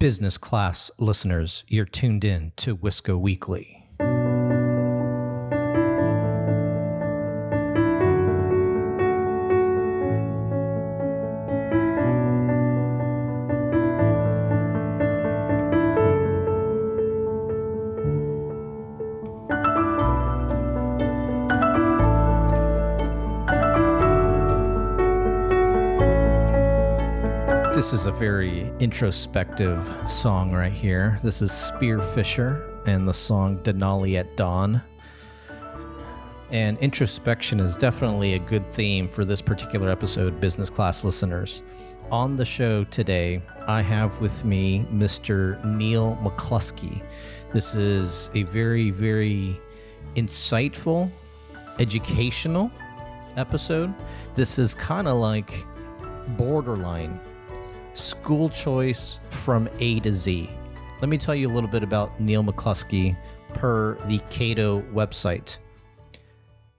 Business class listeners, you're tuned in to Wisco Weekly. This is a very introspective song right here. This is Spearfisher and the song Denali at Dawn. And introspection is definitely a good theme for this particular episode, business class listeners. On the show today, I have with me Mr. Neil McCluskey. This is a very, very insightful, educational episode. This is kind of like borderline school choice from A to Z. Let me tell you a little bit about Neil McCluskey per the Cato website.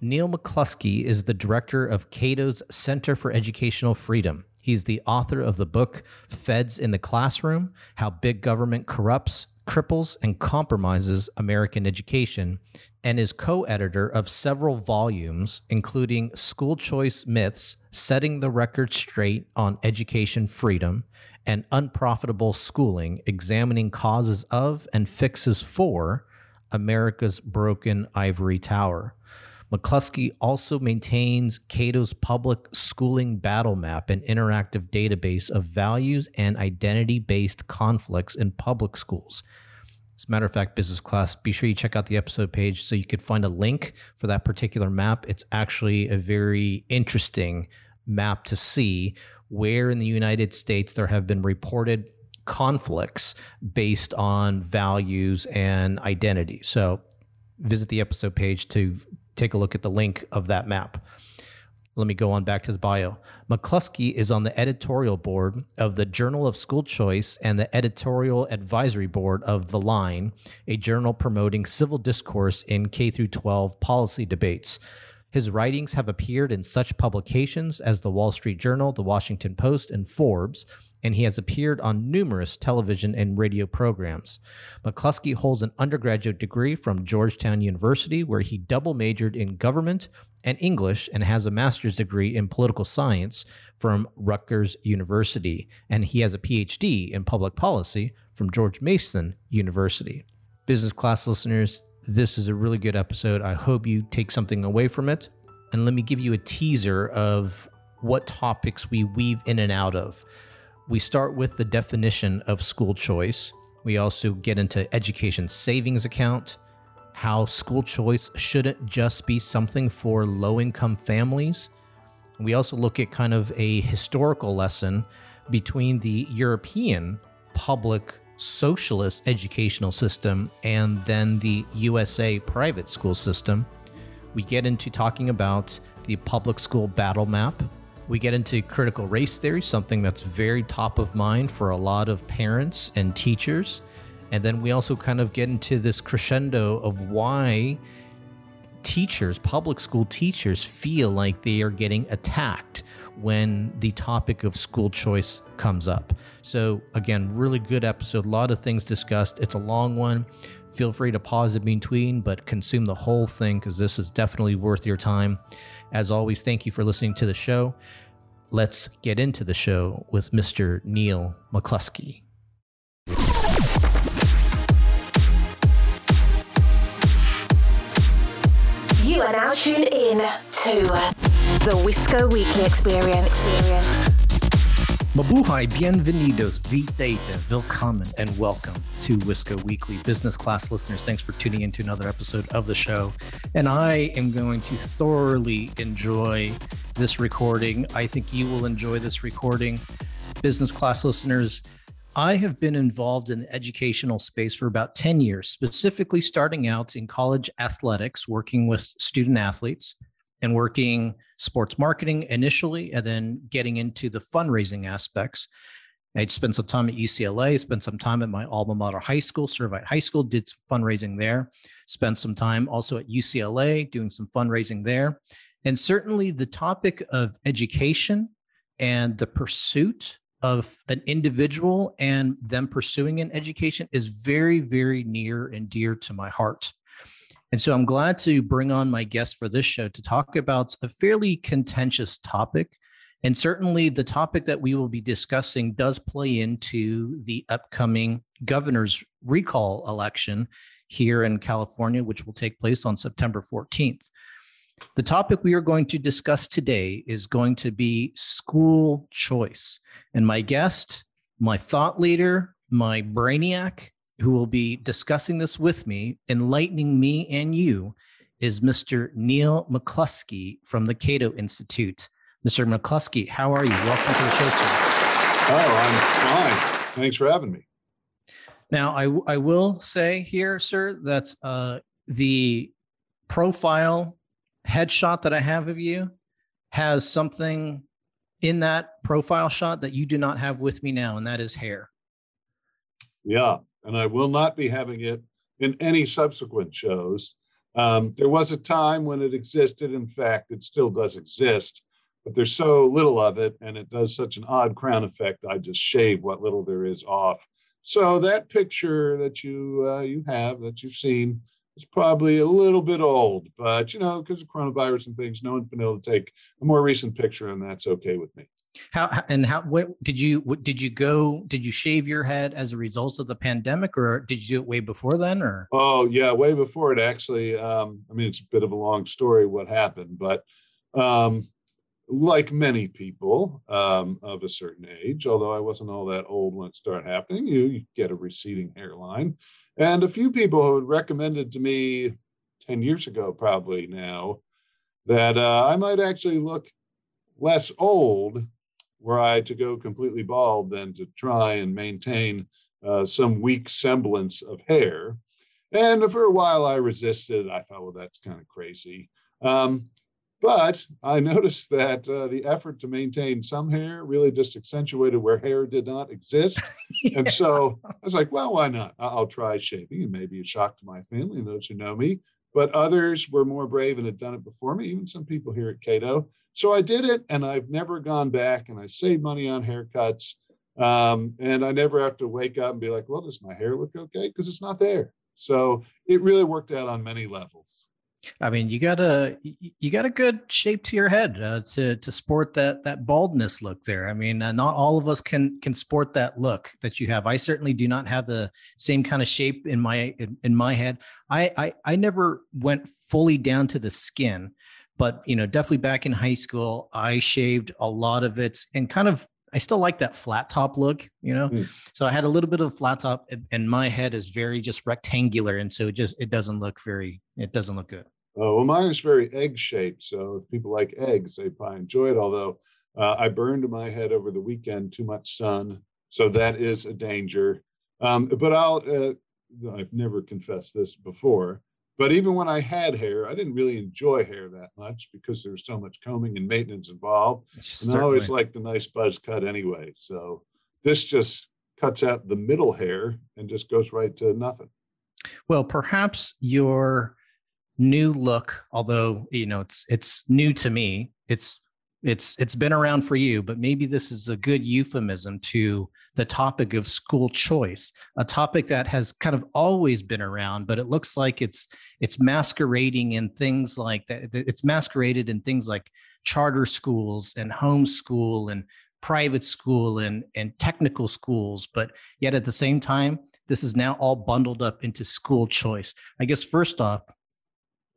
Neil McCluskey is the director of Cato's Center for Educational Freedom. He's the author of the book Feds in the Classroom How Big Government Corrupts, Cripples, and Compromises American Education, and is co editor of several volumes, including School Choice Myths Setting the Record Straight on Education Freedom and Unprofitable Schooling, examining causes of and fixes for America's broken ivory tower. McCluskey also maintains Cato's public schooling battle map, an interactive database of values and identity based conflicts in public schools. As a matter of fact, business class, be sure you check out the episode page so you could find a link for that particular map. It's actually a very interesting map to see where in the United States there have been reported conflicts based on values and identity. So visit the episode page to take a look at the link of that map. Let me go on back to the bio. McCluskey is on the editorial board of the Journal of School Choice and the editorial advisory board of The Line, a journal promoting civil discourse in K 12 policy debates. His writings have appeared in such publications as the Wall Street Journal, the Washington Post, and Forbes, and he has appeared on numerous television and radio programs. McCluskey holds an undergraduate degree from Georgetown University, where he double majored in government and English and has a master's degree in political science from Rutgers University. And he has a PhD in public policy from George Mason University. Business class listeners, this is a really good episode. I hope you take something away from it. And let me give you a teaser of what topics we weave in and out of. We start with the definition of school choice. We also get into education savings account, how school choice shouldn't just be something for low income families. We also look at kind of a historical lesson between the European public socialist educational system and then the USA private school system. We get into talking about the public school battle map, we get into critical race theory, something that's very top of mind for a lot of parents and teachers. And then we also kind of get into this crescendo of why teachers, public school teachers, feel like they are getting attacked when the topic of school choice comes up. So, again, really good episode. A lot of things discussed. It's a long one. Feel free to pause in between, but consume the whole thing because this is definitely worth your time. As always, thank you for listening to the show. Let's get into the show with Mr. Neil McCluskey. You are now tuned in to the Wisco Weekly Experience. Mabuhay, bienvenidos, vitete, willkommen, and welcome to Wisco Weekly. Business class listeners, thanks for tuning in to another episode of the show. And I am going to thoroughly enjoy this recording. I think you will enjoy this recording. Business class listeners, I have been involved in the educational space for about 10 years, specifically starting out in college athletics, working with student athletes and working sports marketing initially, and then getting into the fundraising aspects. I'd spent some time at UCLA, spent some time at my alma mater high school, Servite High School, did fundraising there, spent some time also at UCLA doing some fundraising there. And certainly the topic of education and the pursuit of an individual and them pursuing an education is very, very near and dear to my heart. And so I'm glad to bring on my guest for this show to talk about a fairly contentious topic. And certainly the topic that we will be discussing does play into the upcoming governor's recall election here in California, which will take place on September 14th. The topic we are going to discuss today is going to be school choice. And my guest, my thought leader, my brainiac, who will be discussing this with me, enlightening me and you, is Mr. Neil McCluskey from the Cato Institute. Mr. McCluskey, how are you? Welcome to the show, sir. Oh, I'm fine. Thanks for having me. Now, I, I will say here, sir, that uh, the profile headshot that I have of you has something in that profile shot that you do not have with me now, and that is hair. Yeah, and I will not be having it in any subsequent shows. Um, there was a time when it existed. In fact, it still does exist, but there's so little of it, and it does such an odd crown effect. I just shave what little there is off. So that picture that you uh, you have that you've seen is probably a little bit old, but you know, because of coronavirus and things, no one's been able to take a more recent picture, and that's okay with me. How and how? What did you? What, did you go? Did you shave your head as a result of the pandemic, or did you do it way before then? Or oh yeah, way before it actually. Um, I mean, it's a bit of a long story what happened, but um, like many people um, of a certain age, although I wasn't all that old when it started happening, you, you get a receding hairline. And a few people had recommended to me 10 years ago, probably now, that uh, I might actually look less old were I to go completely bald than to try and maintain uh, some weak semblance of hair. And for a while I resisted. I thought, well, that's kind of crazy. Um, but I noticed that uh, the effort to maintain some hair really just accentuated where hair did not exist. yeah. And so I was like, well, why not? I'll try shaving and maybe a shock to my family and those who know me. But others were more brave and had done it before me, even some people here at Cato. So I did it and I've never gone back and I save money on haircuts. Um, and I never have to wake up and be like, well, does my hair look okay? Because it's not there. So it really worked out on many levels. I mean, you got a you got a good shape to your head uh, to to sport that that baldness look there. I mean, uh, not all of us can can sport that look that you have. I certainly do not have the same kind of shape in my in, in my head. I, I I never went fully down to the skin, but you know, definitely back in high school, I shaved a lot of it and kind of I still like that flat top look, you know. Mm. So I had a little bit of flat top, and my head is very just rectangular, and so it just it doesn't look very it doesn't look good. Oh well, mine is very egg shaped, so if people like eggs, they probably enjoy it. Although uh, I burned my head over the weekend, too much sun, so that is a danger. Um, but I'll uh, I've never confessed this before. But even when I had hair, I didn't really enjoy hair that much because there was so much combing and maintenance involved. Certainly. And I always liked a nice buzz cut anyway. So this just cuts out the middle hair and just goes right to nothing. Well, perhaps your new look, although you know it's it's new to me, it's it's it's been around for you but maybe this is a good euphemism to the topic of school choice a topic that has kind of always been around but it looks like it's it's masquerading in things like that it's masqueraded in things like charter schools and homeschool and private school and and technical schools but yet at the same time this is now all bundled up into school choice. I guess first off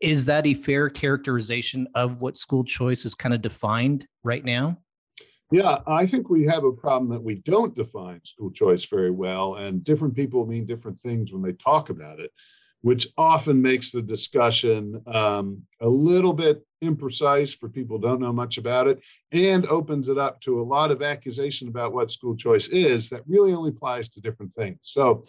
is that a fair characterization of what school choice is kind of defined right now? Yeah, I think we have a problem that we don't define school choice very well, and different people mean different things when they talk about it, which often makes the discussion um, a little bit imprecise for people don't know much about it, and opens it up to a lot of accusation about what school choice is that really only applies to different things. So,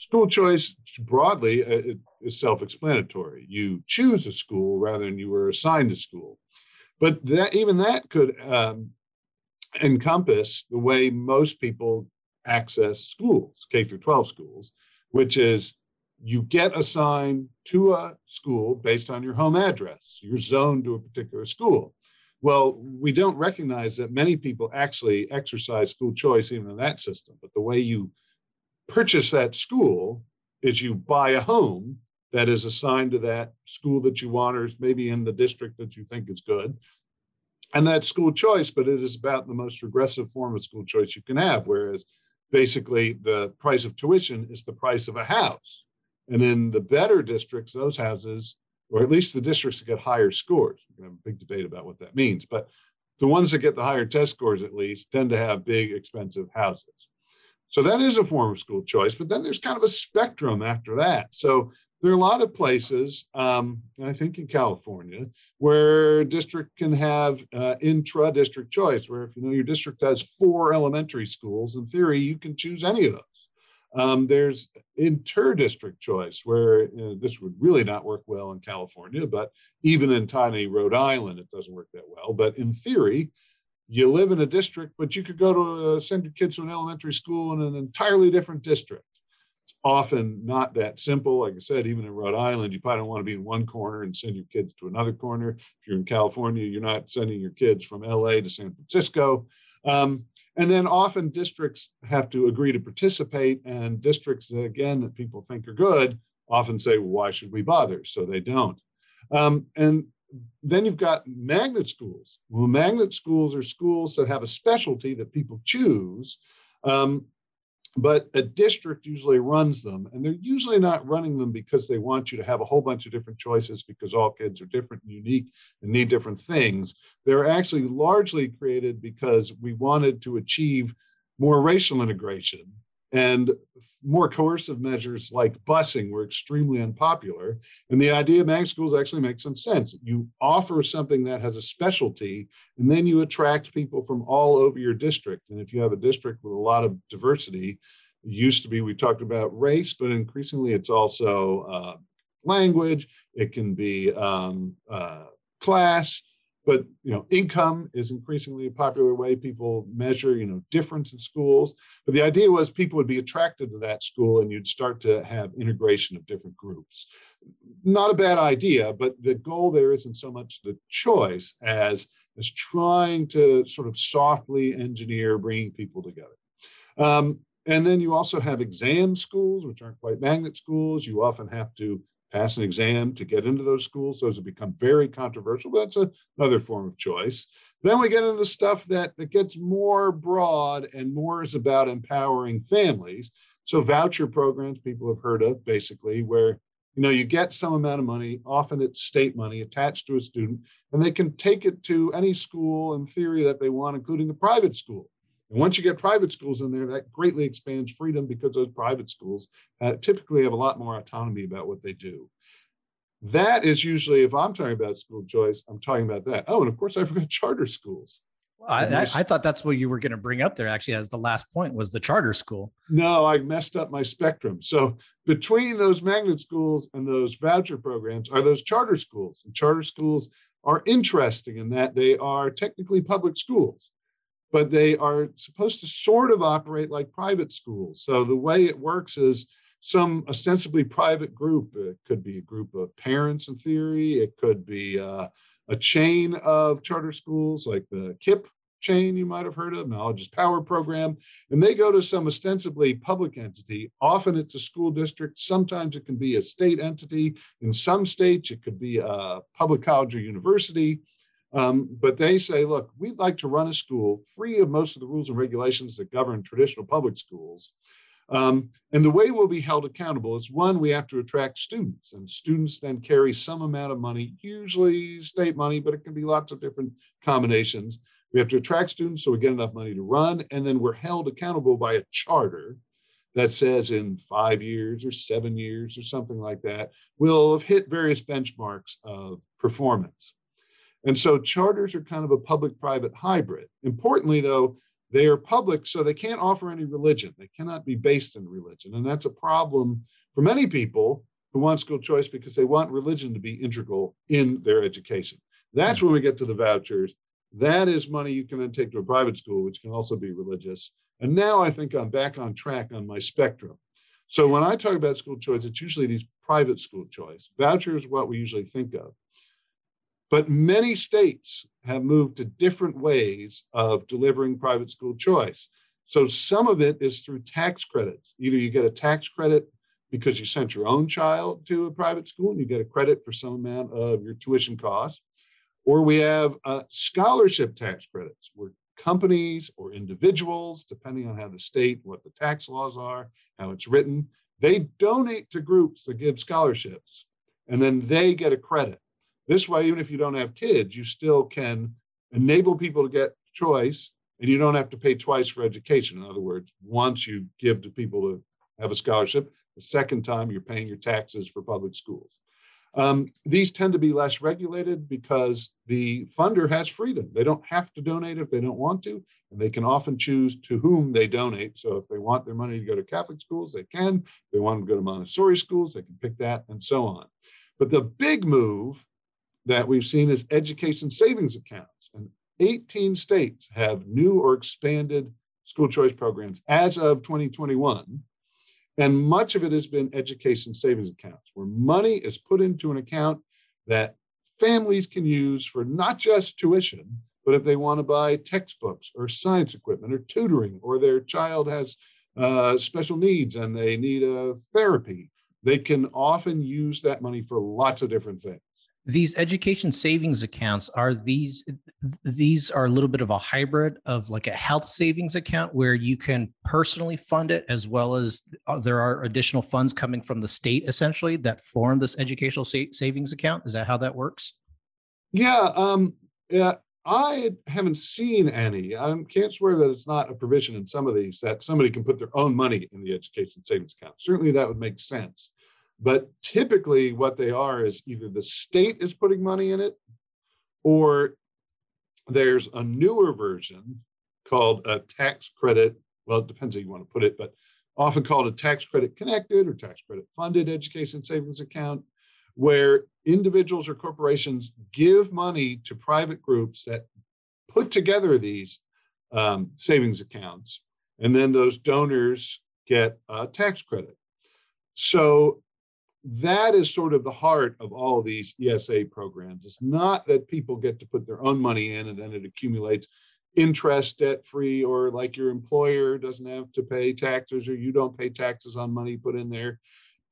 school choice broadly uh, is self-explanatory. You choose a school rather than you were assigned a school. But that even that could um, encompass the way most people access schools, K through 12 schools, which is you get assigned to a school based on your home address. You're zoned to a particular school. Well, we don't recognize that many people actually exercise school choice even in that system. But the way you purchase that school is you buy a home that is assigned to that school that you want, or maybe in the district that you think is good. And that's school choice, but it is about the most regressive form of school choice you can have. Whereas basically the price of tuition is the price of a house. And in the better districts, those houses, or at least the districts that get higher scores, we can have a big debate about what that means, but the ones that get the higher test scores at least tend to have big, expensive houses. So that is a form of school choice, but then there's kind of a spectrum after that. So there are a lot of places, um, I think in California, where district can have uh, intra-district choice, where if you know your district has four elementary schools, in theory, you can choose any of those. Um, there's inter-district choice, where you know, this would really not work well in California, but even in tiny Rhode Island, it doesn't work that well. But in theory, you live in a district, but you could go to uh, send your kids to an elementary school in an entirely different district It's often not that simple. Like I said, even in Rhode Island, you probably don't want to be in one corner and send your kids to another corner. If you're in California, you're not sending your kids from LA to San Francisco. Um, and then often districts have to agree to participate, and districts, again, that people think are good often say, well, why should we bother? So they don't. Um, and then you've got magnet schools. Well, magnet schools are schools that have a specialty that people choose. Um, but a district usually runs them and they're usually not running them because they want you to have a whole bunch of different choices because all kids are different and unique and need different things they're actually largely created because we wanted to achieve more racial integration and more coercive measures like busing were extremely unpopular. And the idea of mag schools actually makes some sense. You offer something that has a specialty, and then you attract people from all over your district. And if you have a district with a lot of diversity, used to be we talked about race, but increasingly it's also uh, language, it can be um, uh, class, but you know income is increasingly a popular way people measure you know difference in schools. But the idea was people would be attracted to that school and you'd start to have integration of different groups. Not a bad idea but the goal there isn't so much the choice as as trying to sort of softly engineer bringing people together. Um, and then you also have exam schools which aren't quite magnet schools. You often have to pass an exam to get into those schools. Those have become very controversial, but that's a, another form of choice. Then we get into the stuff that, that gets more broad and more is about empowering families. So voucher programs people have heard of basically where you know you get some amount of money often it's state money attached to a student and they can take it to any school in theory that they want including a private school and once you get private schools in there, that greatly expands freedom because those private schools uh, typically have a lot more autonomy about what they do. That is usually, if I'm talking about school choice, I'm talking about that. Oh, and of course, I forgot charter schools. I, I, I, thought that's what you were going to bring up there. Actually, as the last point was the charter school. No, I messed up my spectrum. So between those magnet schools and those voucher programs are those charter schools. And charter schools are interesting in that they are technically public schools but they are supposed to sort of operate like private schools. So the way it works is some ostensibly private group. It could be a group of parents in theory. It could be uh, a chain of charter schools like the KIPP chain you might have heard of, Knowledge is Power program. And they go to some ostensibly public entity. Often it's a school district. Sometimes it can be a state entity. In some states, it could be a public college or university. Um, but they say, look, we'd like to run a school free of most of the rules and regulations that govern traditional public schools. Um, and the way we'll be held accountable is one, we have to attract students, and students then carry some amount of money, usually state money, but it can be lots of different combinations. We have to attract students so we get enough money to run, and then we're held accountable by a charter that says in five years or seven years or something like that, we'll have hit various benchmarks of performance. And so charters are kind of a public private hybrid. Importantly, though, they are public, so they can't offer any religion. They cannot be based in religion. And that's a problem for many people who want school choice because they want religion to be integral in their education. That's mm-hmm. when we get to the vouchers. That is money you can then take to a private school, which can also be religious. And now I think I'm back on track on my spectrum. So when I talk about school choice, it's usually these private school choice. Voucher is what we usually think of But many states have moved to different ways of delivering private school choice. So some of it is through tax credits. Either you get a tax credit because you sent your own child to a private school and you get a credit for some amount of your tuition costs, or we have uh, scholarship tax credits where companies or individuals, depending on how the state, what the tax laws are, how it's written, they donate to groups that give scholarships and then they get a credit. This way, even if you don't have kids, you still can enable people to get choice and you don't have to pay twice for education. In other words, once you give to people to have a scholarship, the second time you're paying your taxes for public schools. Um, these tend to be less regulated because the funder has freedom. They don't have to donate if they don't want to, and they can often choose to whom they donate. So if they want their money to go to Catholic schools, they can. If they want to go to Montessori schools, they can pick that, and so on. But the big move that we've seen is education savings accounts. And 18 states have new or expanded school choice programs as of 2021. And much of it has been education savings accounts, where money is put into an account that families can use for not just tuition, but if they want to buy textbooks or science equipment or tutoring, or their child has uh, special needs and they need a therapy, they can often use that money for lots of different things these education savings accounts are these these are a little bit of a hybrid of like a health savings account where you can personally fund it as well as uh, there are additional funds coming from the state essentially that form this educational sa- savings account. Is that how that works? Yeah um yeah i haven't seen any. I can't swear that it's not a provision in some of these that somebody can put their own money in the education savings account. Certainly that would make sense but typically, what they are is either the state is putting money in it, or there's a newer version called a tax credit. Well, it depends how you want to put it, but often called a tax credit connected or tax credit funded education savings account, where individuals or corporations give money to private groups that put together these um, savings accounts, and then those donors get a tax credit. So that is sort of the heart of all these ESA programs. It's not that people get to put their own money in and then it accumulates interest debt free or like your employer doesn't have to pay taxes or you don't pay taxes on money put in there.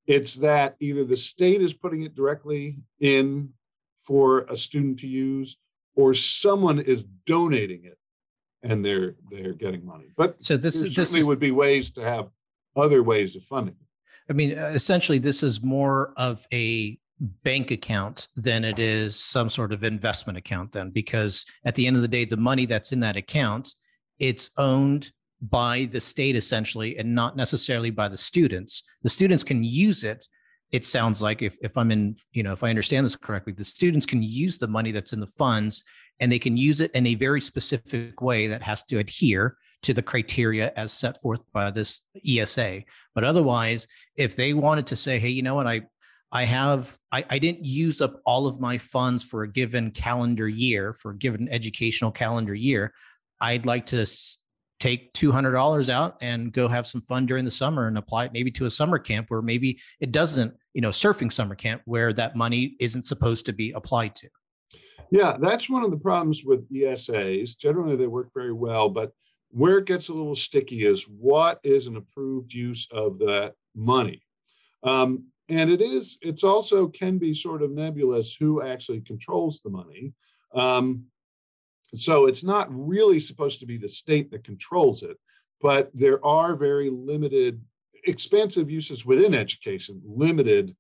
It's that either the state is putting it directly in for a student to use or someone is donating it and they're they're getting money. But so this, this certainly would be ways to have other ways of funding. I mean, uh, essentially, this is more of a bank account than it is some sort of investment account, then, because at the end of the day, the money that's in that account, it's owned by the state essentially and not necessarily by the students. The students can use it. It sounds like if, if I'm in, you know, if I understand this correctly, the students can use the money that's in the funds and they can use it in a very specific way that has to adhere to the criteria as set forth by this ESA. But otherwise, if they wanted to say, hey, you know what, I I have I, I didn't use up all of my funds for a given calendar year, for a given educational calendar year. I'd like to take $200 out and go have some fun during the summer and apply it maybe to a summer camp where maybe it doesn't, you know, surfing summer camp where that money isn't supposed to be applied to. Yeah, that's one of the problems with ESAs. Generally, they work very well, but where it gets a little sticky is what is an approved use of that money. Um, and it is, it's also can be sort of nebulous who actually controls the money. Um, so it's not really supposed to be the state that controls it, but there are very limited, expansive uses within education, limited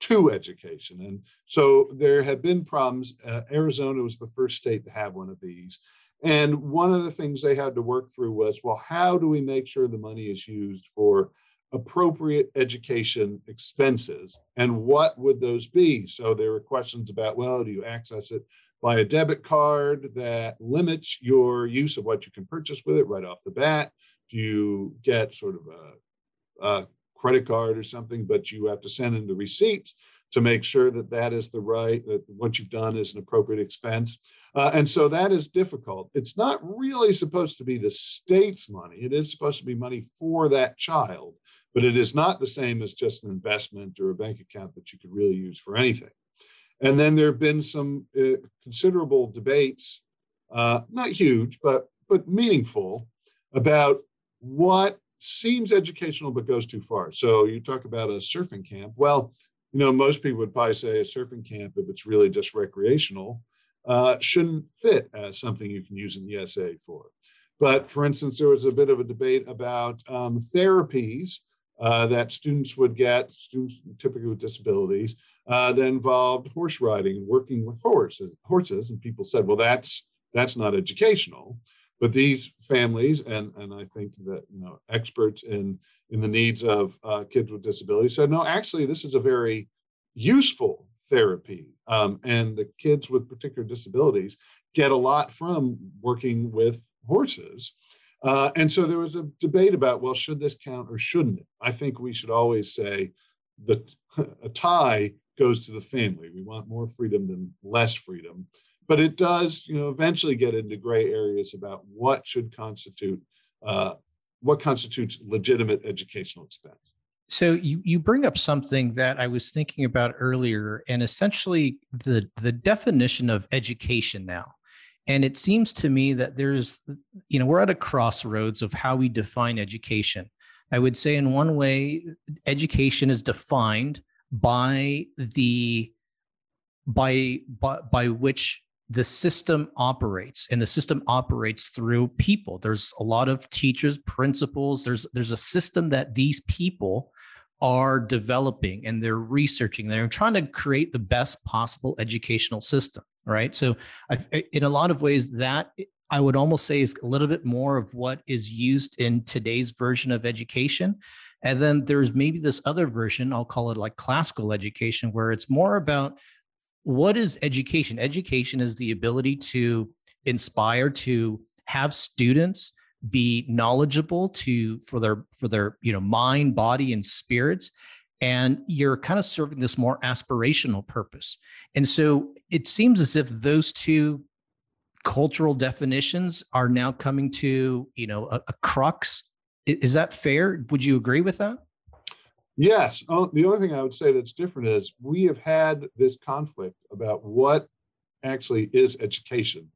to education. And so there have been problems. Uh, Arizona was the first state to have one of these. And one of the things they had to work through was well, how do we make sure the money is used for appropriate education expenses? And what would those be? So there were questions about well, do you access it by a debit card that limits your use of what you can purchase with it right off the bat? Do you get sort of a, a credit card or something, but you have to send in the receipts? To make sure that that is the right that what you've done is an appropriate expense uh, and so that is difficult it's not really supposed to be the state's money it is supposed to be money for that child but it is not the same as just an investment or a bank account that you could really use for anything And then there have been some uh, considerable debates, uh, not huge, but but meaningful, about what seems educational but goes too far. So you talk about a surfing camp. Well, you know, most people would probably say a surfing camp, if it's really just recreational, uh, shouldn't fit as something you can use the ESA for. But for instance, there was a bit of a debate about um, therapies uh, that students would get, students typically with disabilities, uh, that involved horse riding and working with horses. Horses, and people said, well, that's that's not educational. But these families, and and I think that you know experts in in the needs of uh, kids with disabilities said, no, actually, this is a very useful therapy, um, and the kids with particular disabilities get a lot from working with horses. Uh, and so there was a debate about, well, should this count or shouldn't it? I think we should always say that a tie goes to the family. We want more freedom than less freedom. But it does, you know, eventually get into gray areas about what should constitute, uh, what constitutes legitimate educational expense. So you you bring up something that I was thinking about earlier, and essentially the the definition of education now. And it seems to me that there's, you know, we're at a crossroads of how we define education. I would say, in one way, education is defined by the by by, by which the system operates and the system operates through people. There's a lot of teachers principals. There's there's a system that these people are developing and they're researching. They're trying to create the best possible educational system right? So I, in a lot of ways that i would almost say is a little bit more of what is used in today's version of education. And then there's maybe this other version i'll call it like classical education where it's more about what is education? Education is the ability to inspire to have students be knowledgeable to for their for their you know mind body and spirits and you're kind of serving this more aspirational purpose. And so it seems as if those two cultural definitions are now coming to you know a, a crux. Is that fair? Would you agree with that yes. Oh, the only thing i would say that's different is we have had this conflict about what actually is education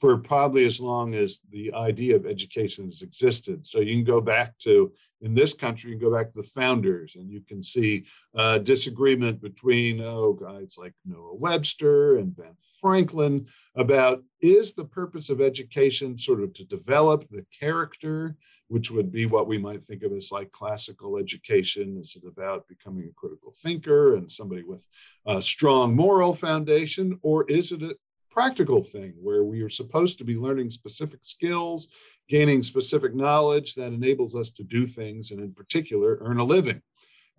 for probably as long as the idea of education has existed. So you can go back to, in this country, you can go back to the founders and you can see uh, disagreement between, oh, guys like Noah Webster and Ben Franklin about is the purpose of education sort of to develop the character, which would be what we might think of as like classical education? Is it about becoming a critical thinker and somebody with a strong moral foundation? Or is it practical thing where we are supposed to be learning specific skills, gaining specific knowledge that enables us to do things, and in particular, earn a living.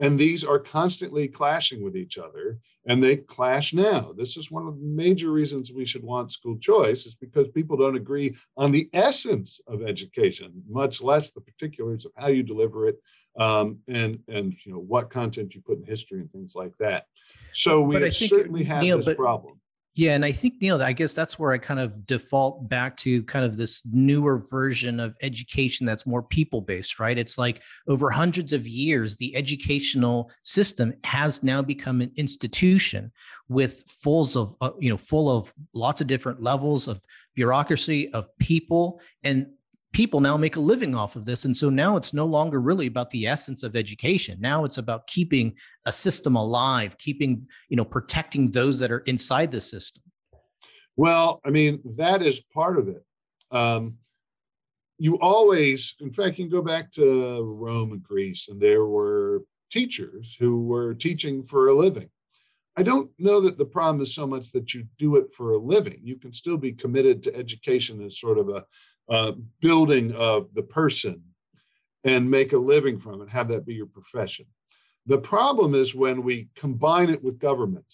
And these are constantly clashing with each other, and they clash now. This is one of the major reasons we should want school choice, is because people don't agree on the essence of education, much less the particulars of how you deliver it, um, and and you know what content you put in history and things like that. So we certainly have Neil, this but, problem. Yeah, and I think Neil, I guess that's where I kind of default back to kind of this newer version of education that's more people based, right? It's like over hundreds of years, the educational system has now become an institution with fulls of uh, you know full of lots of different levels of bureaucracy of people and people now make a living off of this. And so now it's no longer really about the essence of education. Now it's about keeping a system alive keeping you know protecting those that are inside the system. Well i mean that is part of it. Um, you always in fact you can go back to rome and greece and there were teachers who were teaching for a living. I don't know that the problem is so much that you do it for a living. You can still be committed to education as sort of a, uh, building of the person and make a living from it, have that be your profession. The problem is when we combine it with government.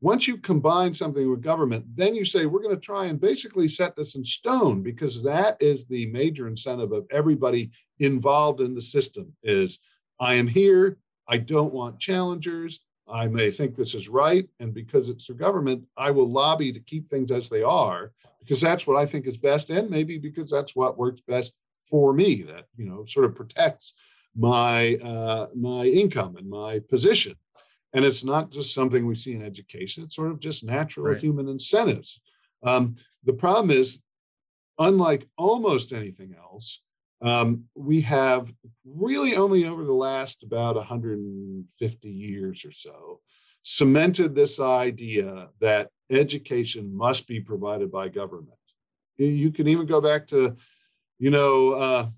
Once you combine something with government, then you say, we're going to try and basically set this in stone because that is the major incentive of everybody involved in the system is I am here. I don't want challengers. I may think this is right. And because it's the government, I will lobby to keep things as they are because that's what I think is best. And maybe because that's what works best for me that, you know, sort of protects my uh, my income and my position. And it's not just something we see in education, it's sort of just natural Right. human incentives. Um, the problem is, unlike almost anything else, um, we have really only over the last about 150 years or so cemented this idea that education must be provided by government. You can even go back to, you know, uh,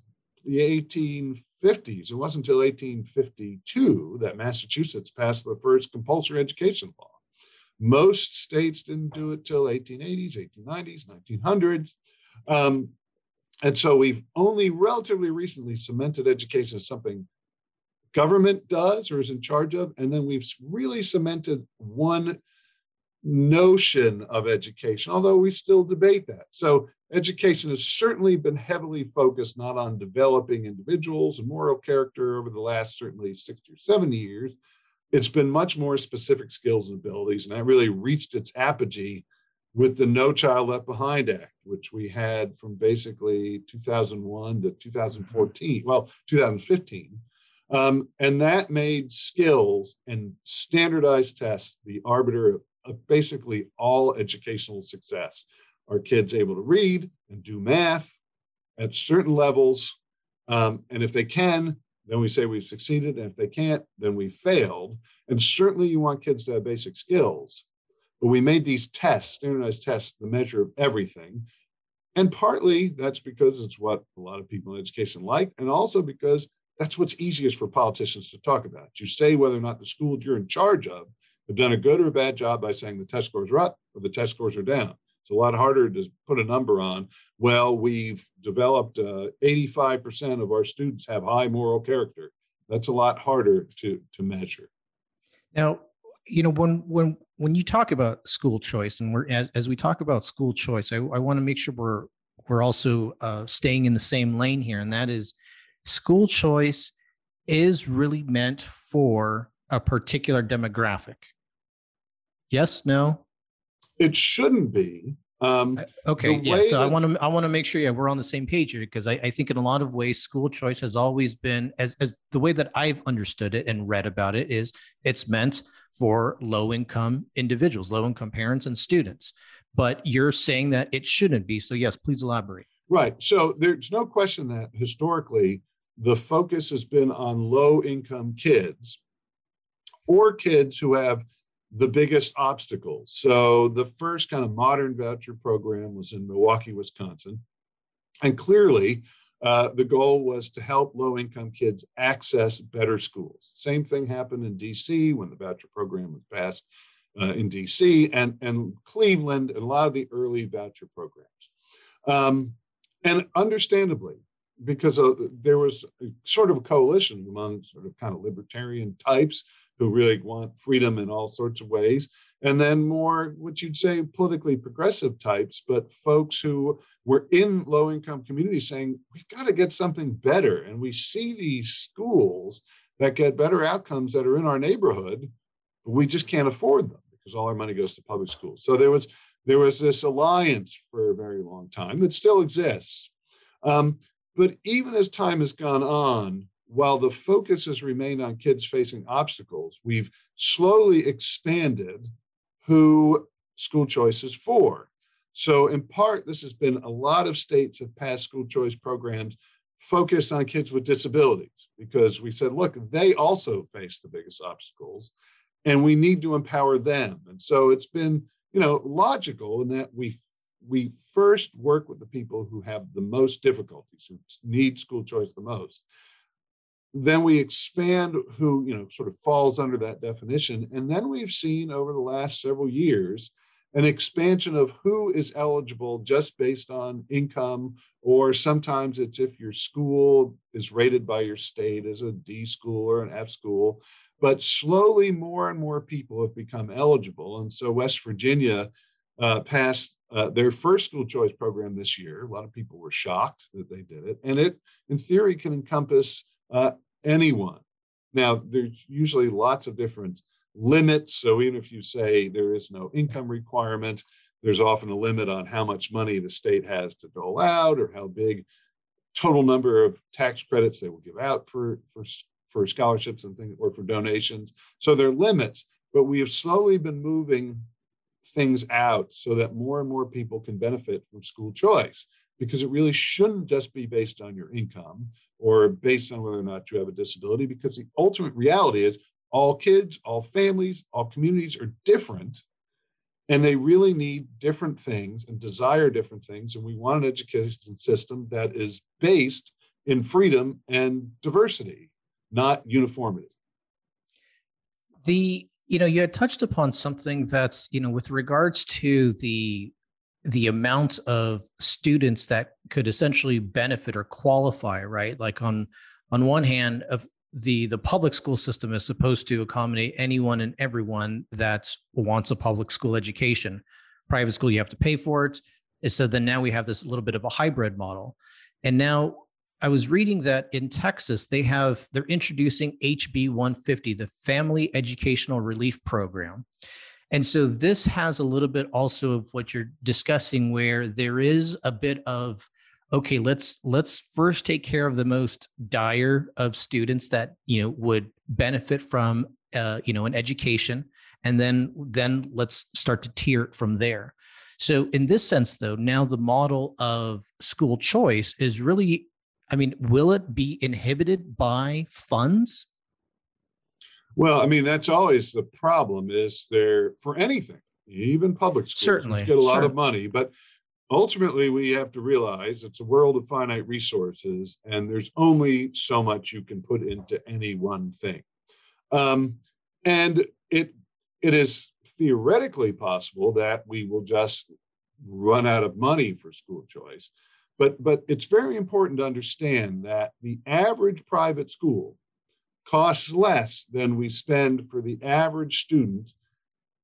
the 1850s. It wasn't until 1852 that Massachusetts passed the first compulsory education law. Most states didn't do it till 1880s, 1890s, 1900s. Um, and so we've only relatively recently cemented education as something government does or is in charge of. And then we've really cemented one notion of education, although we still debate that. So education has certainly been heavily focused not on developing individuals and moral character over the last certainly 60 or 70 years. It's been much more specific skills and abilities, and that really reached its apogee with the No Child Left Behind Act, which we had from basically 2001 to 2014, well, 2015. Um, and that made skills and standardized tests the arbiter of, of basically all educational success. Are kids able to read and do math at certain levels? Um, and if they can, then we say we've succeeded. And if they can't, then we failed. And certainly you want kids to have basic skills. But we made these tests, standardized tests, the measure of everything. And partly that's because it's what a lot of people in education like, and also because that's what's easiest for politicians to talk about. You say whether or not the schools you're in charge of have done a good or a bad job by saying the test scores are up or the test scores are down. It's a lot harder to put a number on. Well, we've developed uh, 85% of our students have high moral character. That's a lot harder to to measure. Now, you know, when when when you talk about school choice, and we're as, as we talk about school choice, I, I want to make sure we're we're also uh, staying in the same lane here, and that is school choice is really meant for a particular demographic. Yes, no. It shouldn't be. Um, Okay, yeah. So I want to I want to make sure yeah we're on the same page here because I, I think in a lot of ways school choice has always been as as the way that I've understood it and read about it is it's meant for low income individuals, low income parents and students. But you're saying that it shouldn't be. So yes, please elaborate. Right. So there's no question that historically the focus has been on low income kids or kids who have the biggest obstacles. So the first kind of modern voucher program was in Milwaukee, Wisconsin. And clearly, uh, the goal was to help low income kids access better schools. Same thing happened in DC when the voucher program was passed uh, in DC and, and Cleveland and a lot of the early voucher programs. Um, and understandably, because there was sort of a coalition among sort of kind of libertarian types who really want freedom in all sorts of ways, and then more what you'd say politically progressive types, but folks who were in low income communities saying we've got to get something better, and we see these schools that get better outcomes that are in our neighborhood, but we just can't afford them because all our money goes to public schools. So there was there was this alliance for a very long time that still exists. Um, but even as time has gone on, while the focus has remained on kids facing obstacles, we've slowly expanded who school choice is for. So, in part, this has been a lot of states have passed school choice programs focused on kids with disabilities because we said, look, they also face the biggest obstacles and we need to empower them. And so it's been, you know, logical in that we we first work with the people who have the most difficulties, who need school choice the most. Then we expand who, you know, sort of falls under that definition. And then we've seen over the last several years an expansion of who is eligible just based on income, or sometimes it's if your school is rated by your state as a D school or an F school. But slowly, more and more people have become eligible. And so West Virginia uh, passed uh, their first school choice program this year. A lot of people were shocked that they did it. And it, in theory, can encompass uh, anyone. Now, there's usually lots of different limits. So even if you say there is no income requirement, there's often a limit on how much money the state has to dole out or how big total number of tax credits they will give out for, for, for scholarships and things or for donations. So there are limits, but we have slowly been moving things out so that more and more people can benefit from school choice because it really shouldn't just be based on your income or based on whether or not you have a disability because the ultimate reality is all kids, all families, all communities are different and they really need different things and desire different things and we want an education system that is based in freedom and diversity not uniformity. The you know you had touched upon something that's you know with regards to the the amount of students that could essentially benefit or qualify right? Like on on one hand of the the public school system is supposed to accommodate anyone and everyone that wants a public school education. Private school you have to pay for it. So then now we have this little bit of a hybrid model. And now I was reading that in Texas, they have, they're introducing HB 150, the Family Educational Relief Program. And so this has a little bit also of what you're discussing, where there is a bit of, okay, let's let's first take care of the most dire of students that you know would benefit from uh, you know an education, and then then let's start to tier it from there. So in this sense, though, now the model of school choice is really I mean, will it be inhibited by funds? Well, I mean, that's always the problem is there for anything, even public schools certainly get a lot of money, but ultimately we have to realize it's a world of finite resources and there's only so much you can put into any one thing. Um, and it it is theoretically possible that we will just run out of money for school choice. But, but it's very important to understand that the average private school costs less than we spend for the average student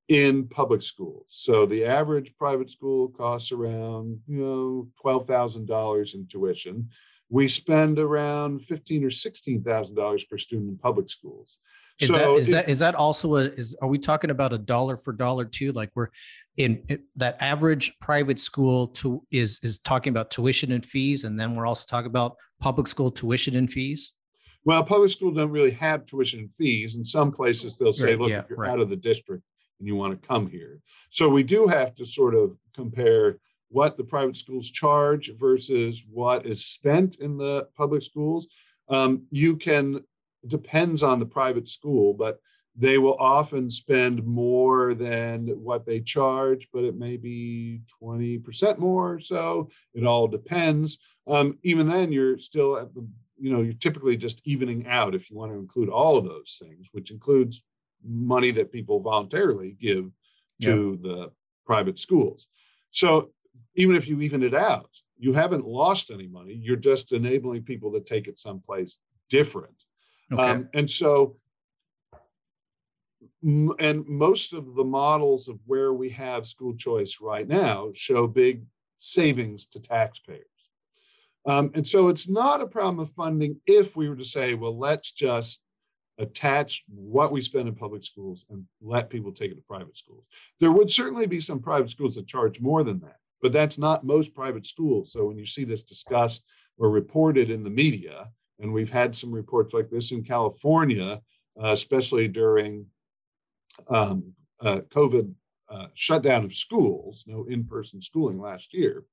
in public schools. So the average private school costs around, you know, twelve thousand dollars in tuition. We spend around fifteen or sixteen thousand dollars per student in public schools. Is so that is it, that is that also a is are we talking about a dollar for dollar too? Like we're in it, that average private school to is is talking about tuition and fees, and then we're also talking about public school tuition and fees. Well, public school don't really have tuition and fees. In some places, they'll say, right, "Look, yeah, if you're right. out of the district and you want to come here," so we do have to sort of compare what the private schools charge versus what is spent in the public schools. Um, you can depends on the private school, but they will often spend more than what they charge, but it may be 20% more. So it all depends. Um, even then, you're still at the, you know, you're typically just evening out if you want to include all of those things, which includes money that people voluntarily give to yeah. the private schools. So even if you even it out, you haven't lost any money. You're just enabling people to take it someplace different. Okay. Um, and so, and most of the models of where we have school choice right now show big savings to taxpayers. Um, and so it's not a problem of funding if we were to say, well, let's just attach what we spend in public schools and let people take it to private schools. There would certainly be some private schools that charge more than that, but that's not most private schools. So when you see this discussed or reported in the media, and we've had some reports like this in California, uh, especially during um, uh, COVID uh, shutdown of schools, no in person schooling last year.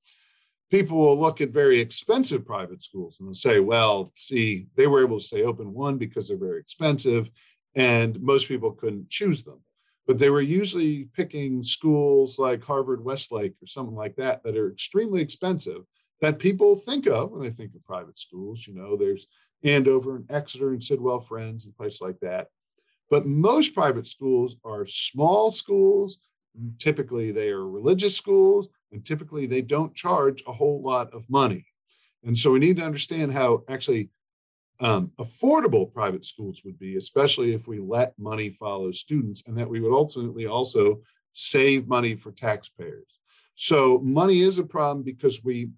People will look at very expensive private schools and say, well, see, they were able to stay open, one, because they're very expensive, and most people couldn't choose them. But they were usually picking schools like Harvard Westlake or something like that that are extremely expensive that people think of when they think of private schools. You know, there's Andover and Exeter and Sidwell Friends and places like that. But most private schools are small schools. Typically, they are religious schools, and typically they don't charge a whole lot of money. And so we need to understand how actually um, affordable private schools would be, especially if we let money follow students, and that we would ultimately also save money for taxpayers. So money is a problem because we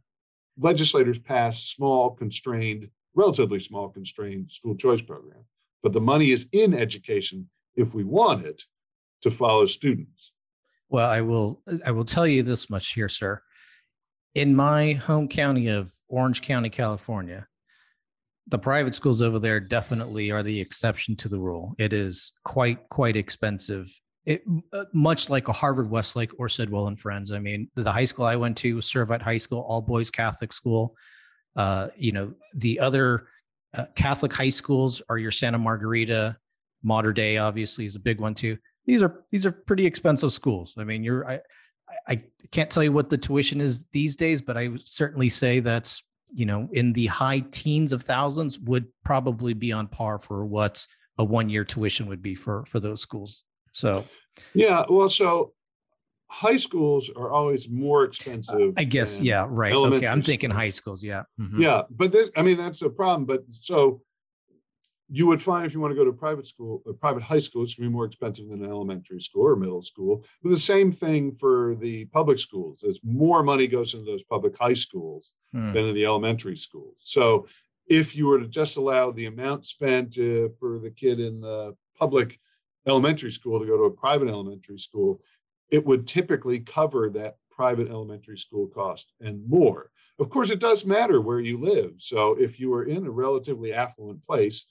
legislators pass small, constrained, relatively small, constrained school choice program. But the money is in education if we want it to follow students. Well, I will I will tell you this much here, sir. In my home county of Orange County, California, the private schools over there definitely are the exception to the rule. It is quite quite expensive. It uh, much like a Harvard Westlake or Sidwell and Friends. I mean, the high school I went to was Servite High School, all boys Catholic school. Uh, you know, the other uh, Catholic high schools are your Santa Margarita, Mater Dei, obviously, is a big one too. These are these are pretty expensive schools. I mean, you're I I can't tell you what the tuition is these days, but I certainly say that's you know in the high teens of thousands would probably be on par for what a one year tuition would be for for those schools. So yeah, well, so high schools are always more expensive. I guess, yeah, right. Okay, I'm thinking high schools. Yeah, mm-hmm. yeah, but this, I mean that's a problem. But so you would find if you want to go to private school, a private high school, it's going to be more expensive than an elementary school or middle school. But the same thing for the public schools. As more money goes into those public high schools hmm. than in the elementary schools. So if you were to just allow the amount spent uh, for the kid in the public elementary school to go to a private elementary school, it would typically cover that private elementary school cost and more. Of course, it does matter where you live. So if you are in a relatively affluent place,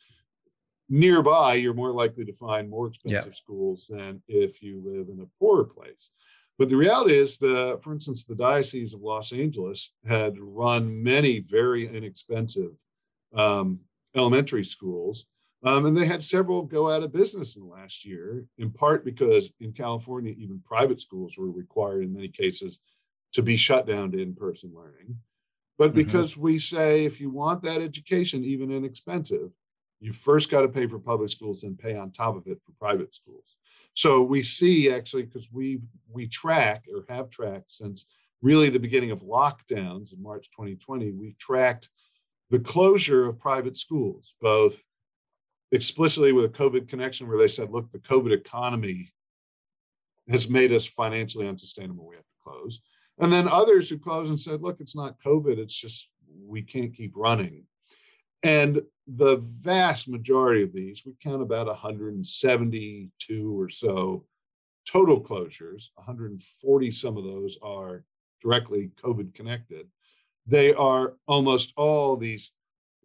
nearby, you're more likely to find more expensive yeah. schools than if you live in a poorer place. But the reality is, the, for instance, the Diocese of Los Angeles had run many very inexpensive um, elementary schools, um, and they had several go out of business in the last year, in part because in California, even private schools were required in many cases to be shut down to in person learning. But mm-hmm. because mm-hmm. we say if you want that education, even inexpensive, you first got to pay for public schools and pay on top of it for private schools. So we see actually because we we track or have tracked since really the beginning of lockdowns in March 2020, we've tracked the closure of private schools, both explicitly with a COVID connection where they said, look, the COVID economy has made us financially unsustainable. We have to close. And then others who closed and said, look, it's not COVID, it's just we can't keep running. And the vast majority of these, we count about 172 or so total closures, 140 some of those are directly COVID connected. They are almost all these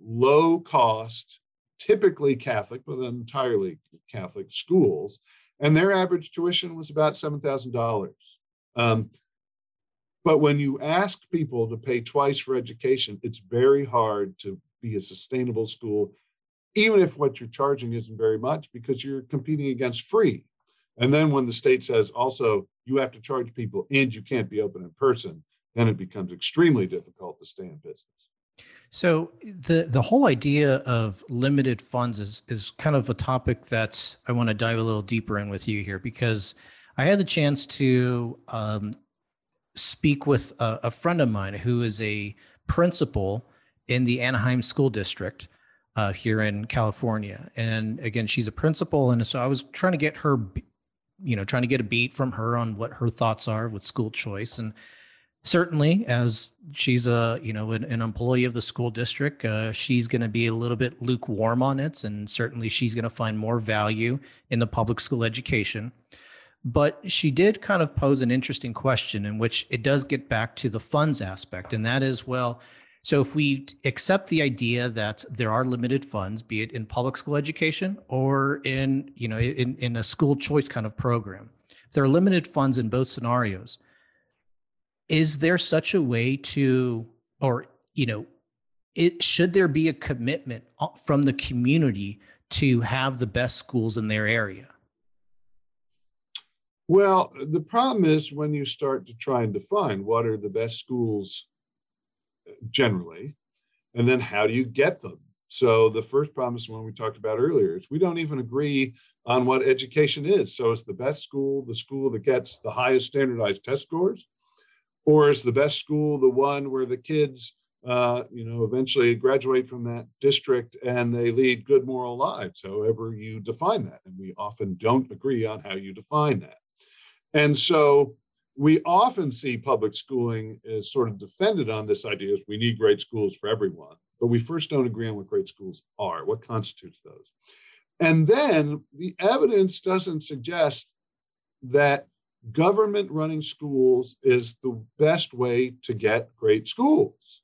low cost, typically Catholic, but entirely Catholic schools. And their average tuition was about $7,000. Um, but when you ask people to pay twice for education, it's very hard to be a sustainable school, even if what you're charging isn't very much, because you're competing against free. And then when the state says also you have to charge people and you can't be open in person, then it becomes extremely difficult to stay in business. So the the whole idea of limited funds is is kind of a topic that I want to dive a little deeper in with you here because I had the chance to um, speak with a, a, friend of mine who is a principal in the Anaheim School District uh, here in California. And again, she's a principal. And so I was trying to get her, you know, trying to get a beat from her on what her thoughts are with school choice. And certainly, as she's a, you know, an, an employee of the school district, uh, she's going to be a little bit lukewarm on it. And certainly she's going to find more value in the public school education. But she did kind of pose an interesting question in which it does get back to the funds aspect. And that is, well, so if we accept the idea that there are limited funds, be it in public school education or in, you know, in, in a school choice kind of program, if there are limited funds in both scenarios, is there such a way to, or, you know, it should there be a commitment uh, from the community to have the best schools in their area? Well, the problem is when you start to try and define what are the best schools generally. And then how do you get them? So the first problem one we talked about earlier is we don't even agree on what education is. So is the best school the school that gets the highest standardized test scores? Or is the best school the one where the kids uh, you know, eventually graduate from that district and they lead good moral lives, however you define that. And we often don't agree on how you define that. And so we often see public schooling as sort of defended on this idea is we need great schools for everyone, but we first don't agree on what great schools are, what constitutes those. And then the evidence doesn't suggest that government running schools is the best way to get great schools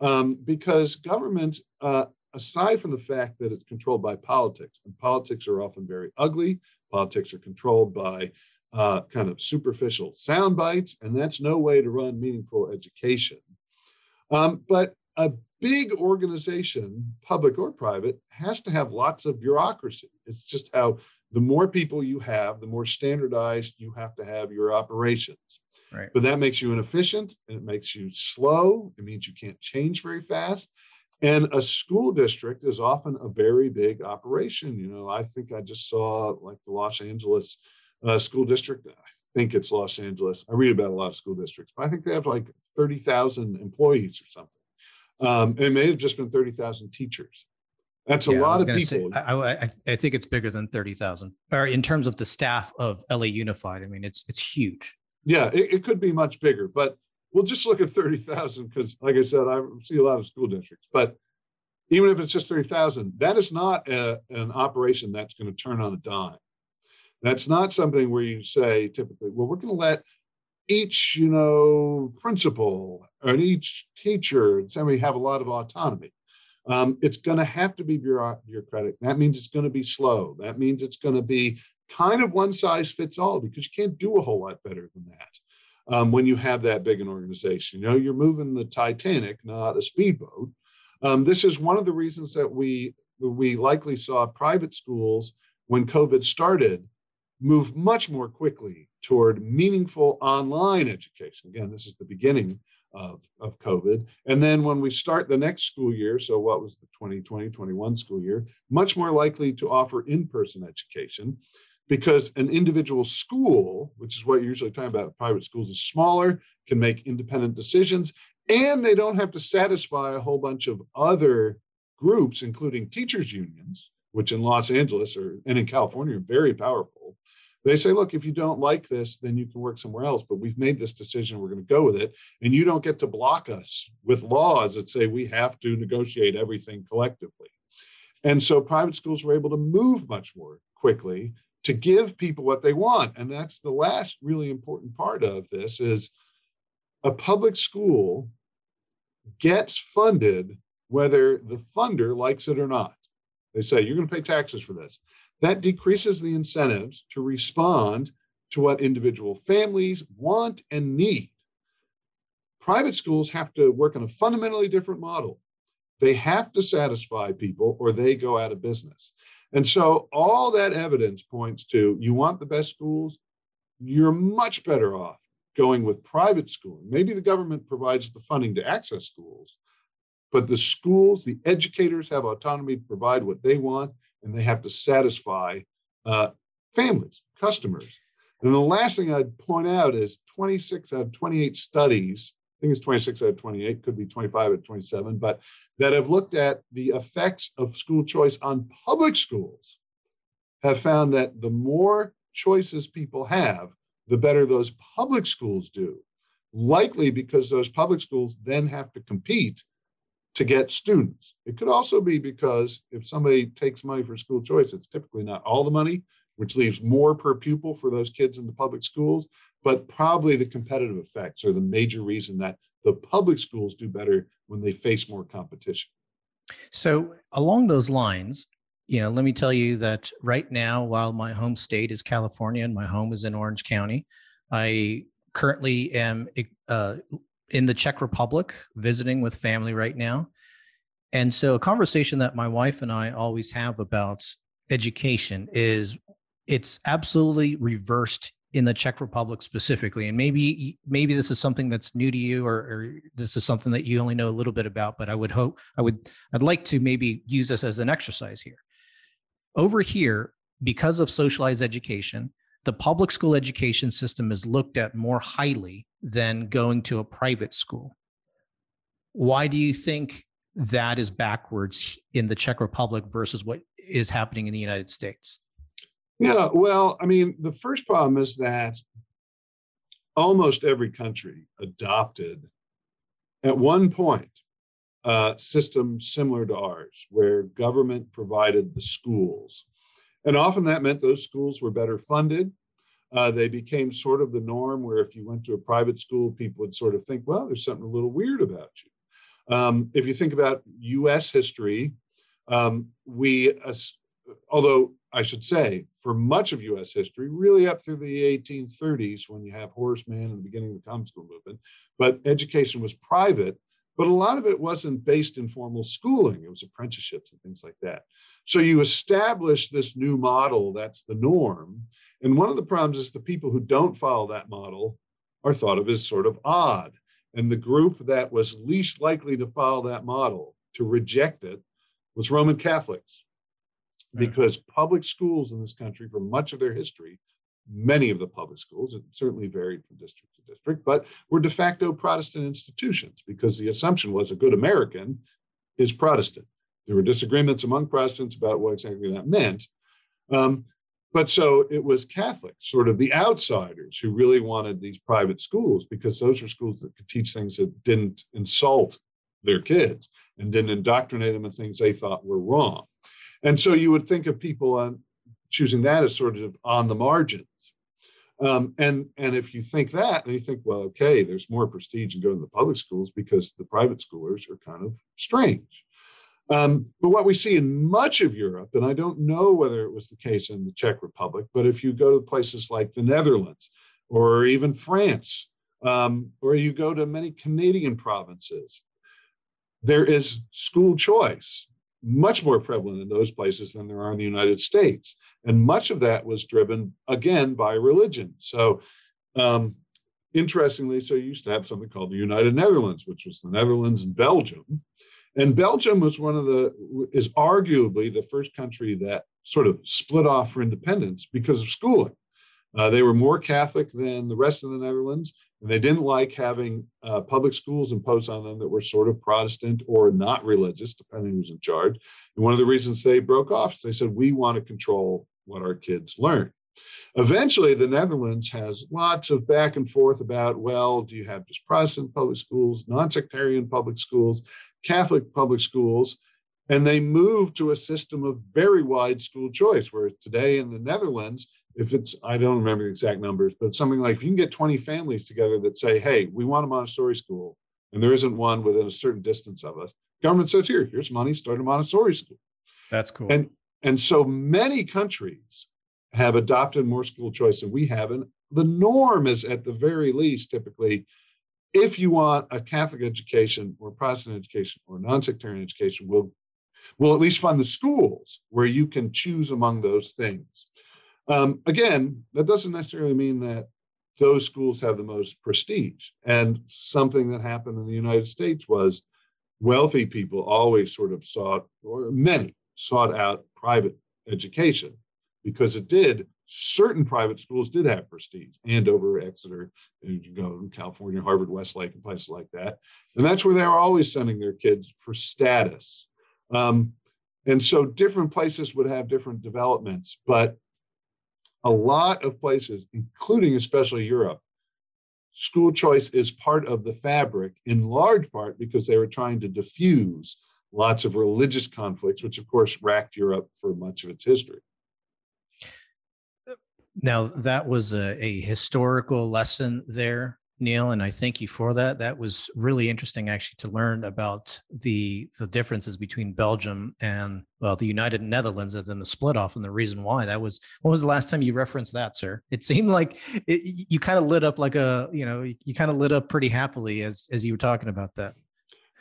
um, because government uh, aside from the fact that it's controlled by politics, and politics are often very ugly, politics are controlled by uh, kind of superficial sound bites, and that's no way to run meaningful education. Um, but a big organization, public or private, has to have lots of bureaucracy. It's just how the more people you have, the more standardized you have to have your operations. Right. But that makes you inefficient and it makes you slow. It means you can't change very fast. And a school district is often a very big operation. You know, I think I just saw like the Los Angeles uh, school district. I think it's Los Angeles. I read about a lot of school districts, but I think they have like 30,000 employees or something. Um, it may have just been 30,000 teachers. That's a yeah, lot of people. Say, I, I, I, think it's bigger than 30,000 or in terms of the staff of LA Unified. I mean, it's, it's huge. Yeah, it, it could be much bigger, but we'll just look at 30,000 because like I said, I see a lot of school districts, but even if it's just 30,000, that is not a, an operation that's going to turn on a dime. That's not something where you say typically, well, we're going to let each, you know, principal and each teacher, and we have a lot of autonomy. Um, it's going to have to be bureaucratic. That means it's going to be slow. That means it's going to be kind of one size fits all because you can't do a whole lot better than that um, when you have that big an organization. You know, you're moving the Titanic, not a speedboat. Um, this is one of the reasons that we we likely saw private schools when COVID started move much more quickly toward meaningful online education. Again, this is the beginning of, of COVID. And then when we start the next school year, so what was the 2020 21 school year, much more likely to offer in person education because an individual school, which is what you're usually talking about, private schools, is smaller, can make independent decisions, and they don't have to satisfy a whole bunch of other groups, including teachers' unions, which in Los Angeles or and in California are very powerful. They say, look, if you don't like this, then you can work somewhere else. But we've made this decision, we're going to go with it. And you don't get to block us with laws that say we have to negotiate everything collectively. And so private schools were able to move much more quickly to give people what they want. And that's the last really important part of this is a public school gets funded whether the funder likes it or not. They say, you're going to pay taxes for this. That decreases the incentives to respond to what individual families want and need. Private schools have to work on a fundamentally different model. They have to satisfy people or they go out of business. And so all that evidence points to you want the best schools, you're much better off going with private schooling. Maybe the government provides the funding to access schools, but the schools, the educators have autonomy to provide what they want, and they have to satisfy uh, families, customers. And the last thing I'd point out is 26 out of 28 studies, I think it's 26 out of 28, could be 25 out of 27, but that have looked at the effects of school choice on public schools have found that the more choices people have, the better those public schools do. Likely because those public schools then have to compete to get students. It could also be because if somebody takes money for school choice, it's typically not all the money, which leaves more per pupil for those kids in the public schools. But probably the competitive effects are the major reason that the public schools do better when they face more competition. So, along those lines, you know, let me tell you that right now, while my home state is California and my home is in Orange County, I currently am uh, in the Czech Republic visiting with family right now. And so, a conversation that my wife and I always have about education is it's absolutely reversed in the Czech Republic specifically. And maybe maybe this is something that's new to you, or, or this is something that you only know a little bit about. But I would hope I would I'd like to maybe use this as an exercise here. Over here, because of socialized education, the public school education system is looked at more highly than going to a private school. Why do you think that is backwards in the Czech Republic versus what is happening in the United States? Yeah, well, I mean, the first problem is that almost every country adopted at one point a system similar to ours where government provided the schools and often that meant those schools were better funded. Uh, they became sort of the norm where if you went to a private school, people would sort of think, well, there's something a little weird about you. Um, if you think about US history, Um, we, uh, although I should say, for much of US history, really up through the 1830s when you have Horace Mann and the beginning of the common school movement, but education was private, but a lot of it wasn't based in formal schooling. It was apprenticeships and things like that. So you establish this new model, that's the norm. And one of the problems is the people who don't follow that model are thought of as sort of odd. And the group that was least likely to follow that model, to reject it, was Roman Catholics because public schools in this country, for much of their history, many of the public schools, it certainly varied from district to district, but were de facto Protestant institutions because the assumption was a good American is Protestant. There were disagreements among Protestants about what exactly that meant. Um, but so it was Catholics, sort of the outsiders, who really wanted these private schools because those were schools that could teach things that didn't insult their kids and didn't indoctrinate them in things they thought were wrong. And so you would think of people on choosing that as sort of on the margins. Um, and and if you think that, then you think, well, okay, there's more prestige in going to the public schools because the private schoolers are kind of strange. Um, but what we see in much of Europe, and I don't know whether it was the case in the Czech Republic, but if you go to places like the Netherlands or even France, um, or you go to many Canadian provinces, there is school choice much more prevalent in those places than there are in the United States. And much of that was driven, again, by religion. So, um, interestingly, so you used to have something called the United Netherlands, which was the Netherlands and Belgium. And Belgium was one of the, is arguably the first country that sort of split off for independence because of schooling. Uh, they were more Catholic than the rest of the Netherlands, and they didn't like having uh, public schools imposed on them that were sort of Protestant or not religious, depending who's in charge. And one of the reasons they broke off, they said, we want to control what our kids learn. Eventually, the Netherlands has lots of back and forth about well, do you have just Protestant public schools, non sectarian public schools, Catholic public schools? And they moved to a system of very wide school choice, where today in the Netherlands, if it's i don't remember the exact numbers but something like if you can get 20 families together that say hey we want a montessori school and there isn't one within a certain distance of us government says here here's money start a montessori school. That's cool. And and so many countries have adopted more school choice than we have and the norm is at the very least typically if you want a catholic education or protestant education or non-sectarian education we'll, we'll at least fund the schools where you can choose among those things um, again, that doesn't necessarily mean that those schools have the most prestige. And something that happened in the United States was wealthy people always sort of sought, or many sought out private education because it did. Certain private schools did have prestige. Andover, Exeter, you go to California, Harvard, Westlake, and places like that. And that's where they were always sending their kids for status. Um, and so different places would have different developments, but a lot of places, including especially Europe, school choice is part of the fabric in large part because they were trying to diffuse lots of religious conflicts, which of course racked Europe for much of its history. Now, that was a, a historical lesson there Neal, and I thank you for that. That was really interesting, actually, to learn about the the differences between Belgium and well, the United Netherlands, and then the split off, and the reason why. That was when was the last time you referenced that, sir? It seemed like it, you kind of lit up like a you know you kind of lit up pretty happily as as you were talking about that.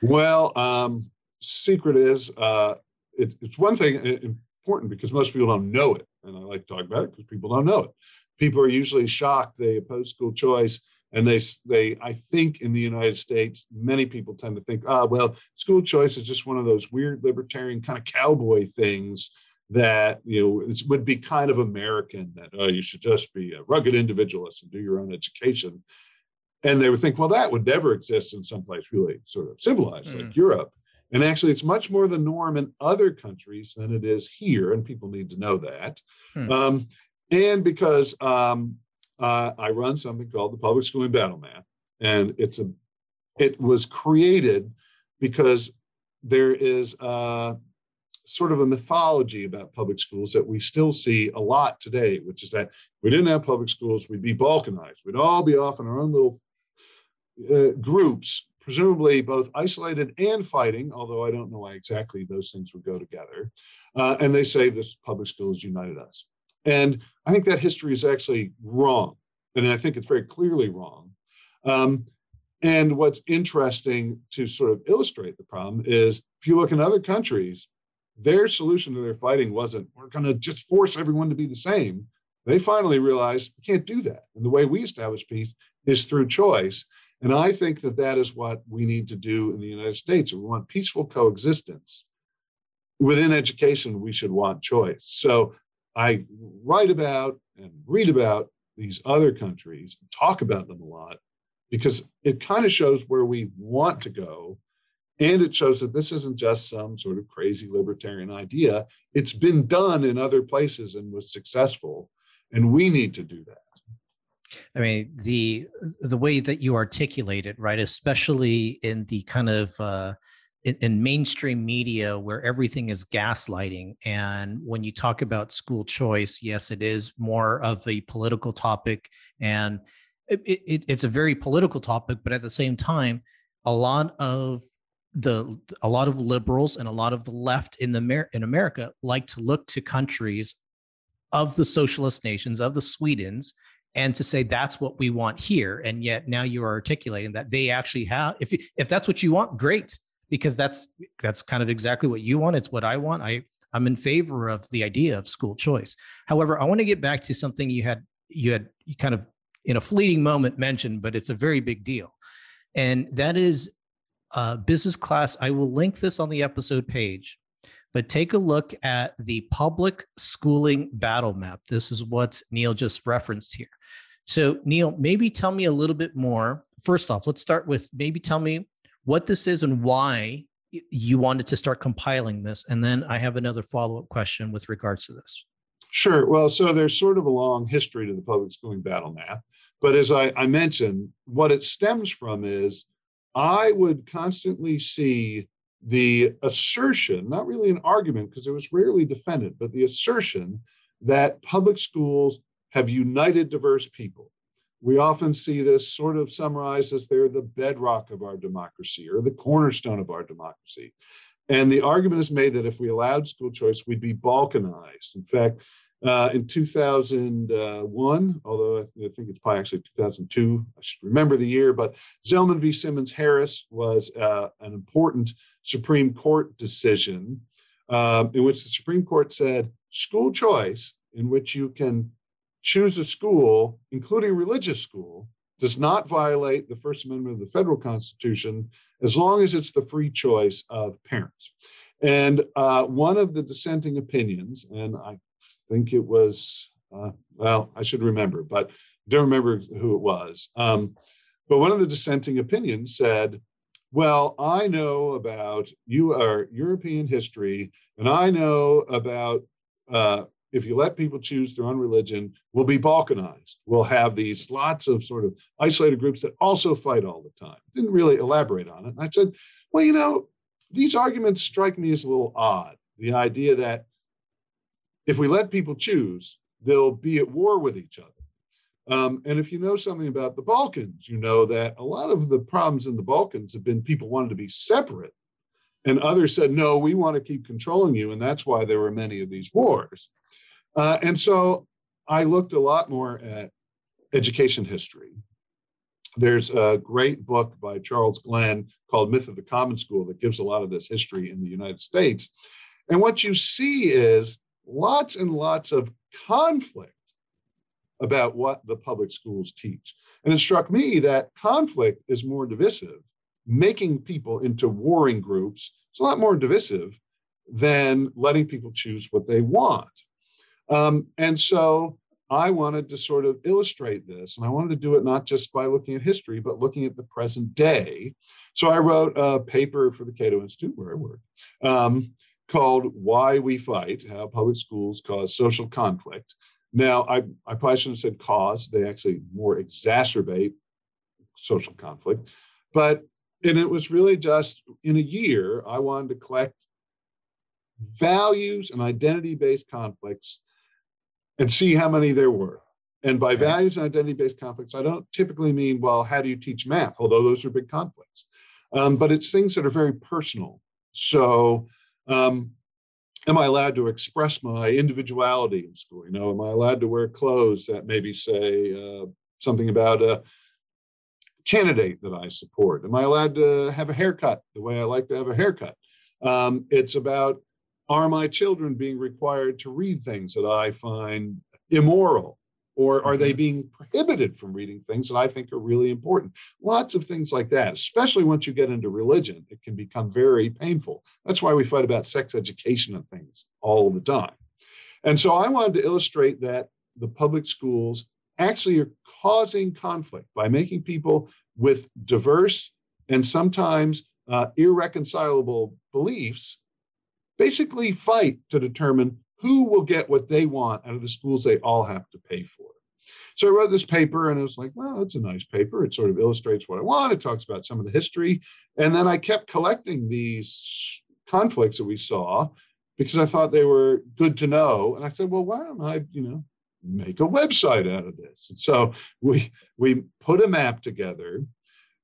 Well, um, secret is uh, it, it's one thing important because most people don't know it, and I like to talk about it because people don't know it. People are usually shocked they oppose school choice and they they i think in the united states many people tend to think ah well school choice is just one of those weird libertarian kind of cowboy things that you know it would be kind of american that oh you should just be a rugged individualist and do your own education and they would think well that would never exist in some place really sort of civilized mm. like europe and actually it's much more the norm in other countries than it is here and people need to know that mm. um, and because um, uh, I run something called the Public Schooling Battle Map, and it's a it was created because there is a, sort of a mythology about public schools that we still see a lot today, which is that we didn't have public schools, we'd be balkanized. We'd all be off in our own little uh, groups presumably both isolated and fighting, although I don't know why exactly those things would go together. Uh, and they say this public schools united us. And I think that history is actually wrong. And I think it's very clearly wrong. Um, and what's interesting to sort of illustrate the problem is if you look in other countries, their solution to their fighting wasn't, we're going to just force everyone to be the same. They finally realized we can't do that. And the way we establish peace is through choice. And I think that that is what we need to do in the United States. If we want peaceful coexistence within education, we should want choice. So I write about and read about these other countries, talk about them a lot, because it kind of shows where we want to go. And it shows that this isn't just some sort of crazy libertarian idea. It's been done in other places and was successful. And we need to do that. I mean, the the way that you articulate it, right, especially in the kind of uh, in, in, mainstream media where everything is gaslighting, and when you talk about school choice, yes, it is more of a political topic, and it, it, it's a very political topic, but at the same time, a lot of the a lot of liberals and a lot of the left in the in America like to look to countries of the socialist nations of the Swedens and to say that's what we want here and yet now you are articulating that they actually have if if that's what you want great because that's that's kind of exactly what you want it's what I want I I'm in favor of the idea of school choice however I want to get back to something you had you had you kind of in a fleeting moment mentioned, but it's a very big deal. And that is uh, business class. I will link this on the episode page, but take a look at the public schooling battle map. This is what Neal just referenced here. So, Neal, maybe tell me a little bit more. First off, let's start with maybe tell me what this is and why you wanted to start compiling this. And then I have another follow up question with regards to this. Sure. Well, so there's sort of a long history to the public schooling battle map. But as I, I mentioned, what it stems from is I would constantly see the assertion, not really an argument because it was rarely defended, but the assertion that public schools have united diverse people. We often see this sort of summarized as they're the bedrock of our democracy or the cornerstone of our democracy. And the argument is made that if we allowed school choice, we'd be balkanized. In fact, uh, in 2001, although I think it's probably actually 2002, I should remember the year, but Zelman v. Simmons Harris was uh, an important Supreme Court decision uh, in which the Supreme Court said school choice, in which you can choose a school, including religious school, does not violate the First Amendment of the federal Constitution as long as it's the free choice of parents. And uh, one of the dissenting opinions, and I think it was, uh, well, I should remember, but don't remember who it was. Um, but one of the dissenting opinions said, well, I know about you are European history, and I know about uh, if you let people choose their own religion, we'll be balkanized. We'll have these lots of sort of isolated groups that also fight all the time. Didn't really elaborate on it. And I said, well, you know, these arguments strike me as a little odd. The idea that if we let people choose, they'll be at war with each other. Um, and if you know something about the Balkans, you know that a lot of the problems in the Balkans have been people wanted to be separate. And others said, no, we want to keep controlling you. And that's why there were many of these wars. Uh, and so I looked a lot more at education history. There's a great book by Charles Glenn called Myth of the Common School that gives a lot of this history in the United States. And what you see is lots and lots of conflict about what the public schools teach. And it struck me that conflict is more divisive, making people into warring groups. It's a lot more divisive than letting people choose what they want. Um, and so I wanted to sort of illustrate this, and I wanted to do it not just by looking at history, but looking at the present day. So I wrote a paper for the Cato Institute, where I work, um, called Why We Fight How Public Schools Cause Social Conflict. Now, I, I probably shouldn't have said cause, they actually more exacerbate social conflict. But, and it was really just in a year, I wanted to collect values and identity based conflicts and see how many there were. And by values and identity based conflicts, I don't typically mean, well, how do you teach math? Although those are big conflicts. um, but it's things that are very personal. So, um, am I allowed to express my individuality in school? You know, am I allowed to wear clothes that maybe say uh, something about a candidate that I support? Am I allowed to have a haircut the way I like to have a haircut? Um, it's about are my children being required to read things that I find immoral? Or are they mm-hmm. being prohibited from reading things that I think are really important? Lots of things like that, especially once you get into religion, it can become very painful. That's why we fight about sex education and things all the time. And so I wanted to illustrate that the public schools actually are causing conflict by making people with diverse and sometimes uh, irreconcilable beliefs basically fight to determine who will get what they want out of the schools they all have to pay for. So I wrote this paper and it was like, well, it's a nice paper. It sort of illustrates what I want. It talks about some of the history. And then I kept collecting these conflicts that we saw because I thought they were good to know. And I said, well, why don't I, you know, make a website out of this? And so we we put a map together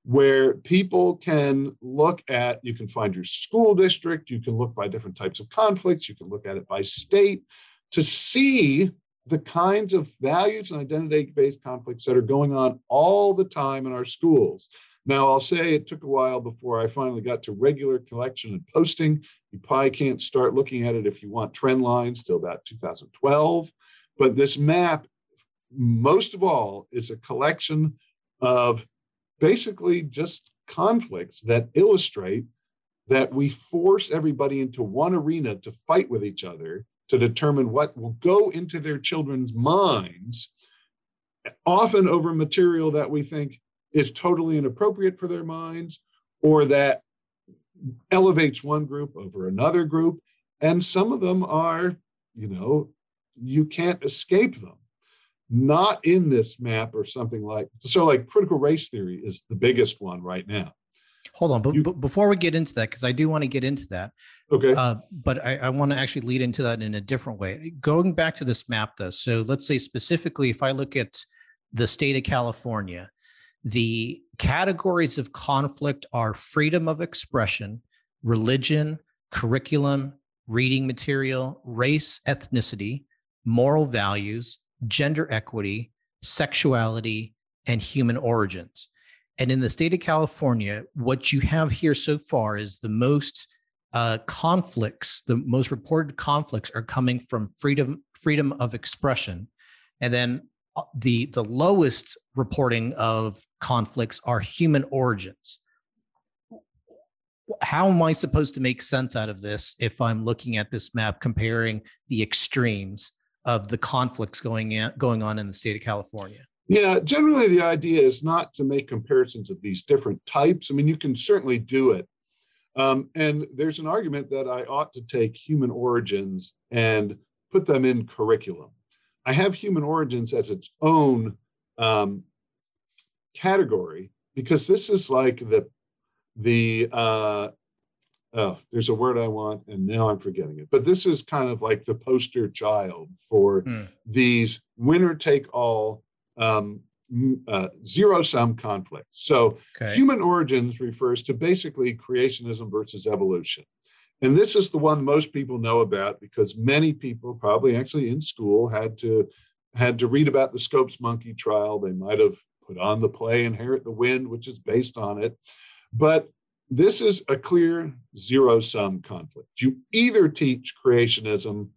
where people can look at you can find your school district you can look by different types of conflicts you can look at it by state to see the kinds of values and identity based conflicts that are going on all the time in our schools. Now i'll say it took a while before i finally got to regular collection and posting. You probably can't start looking at it if you want trend lines till about 2012 but this map most of all is a collection of basically just conflicts that illustrate that we force everybody into one arena to fight with each other to determine what will go into their children's minds, often over material that we think is totally inappropriate for their minds or that elevates one group over another group. And some of them are, you know, you can't escape them not in this map or something like so like critical race theory is the biggest one right now. Hold on but, you, but before we get into that because i do want to get into that okay. uh, but i, I want to actually lead into that in a different way. Going back to this map though so let's say specifically if i look at the state of california the categories of conflict are freedom of expression religion curriculum reading material race ethnicity moral values gender equity, sexuality, and human origins. And in the state of California, what you have here so far is the most uh, conflicts, the most reported conflicts are coming from freedom, freedom of expression. And then uh, the, the lowest reporting of conflicts are human origins. How am I supposed to make sense out of this if I'm looking at this map comparing the extremes of the conflicts going in, going on in the state of California? Yeah, generally the idea is not to make comparisons of these different types. I mean, you can certainly do it. Um, and there's an argument that I ought to take human origins and put them in curriculum. I have human origins as its own um, category because this is like the the uh, oh, there's a word I want, and now I'm forgetting it. But this is kind of like the poster child for mm. these winner take all um, uh, zero sum conflicts. So, okay. human origins refers to basically creationism versus evolution. And this is the one most people know about because many people, probably actually in school, had to had to read about the Scopes monkey trial. They might have put on the play Inherit the Wind, which is based on it. But this is a clear zero sum conflict. You either teach creationism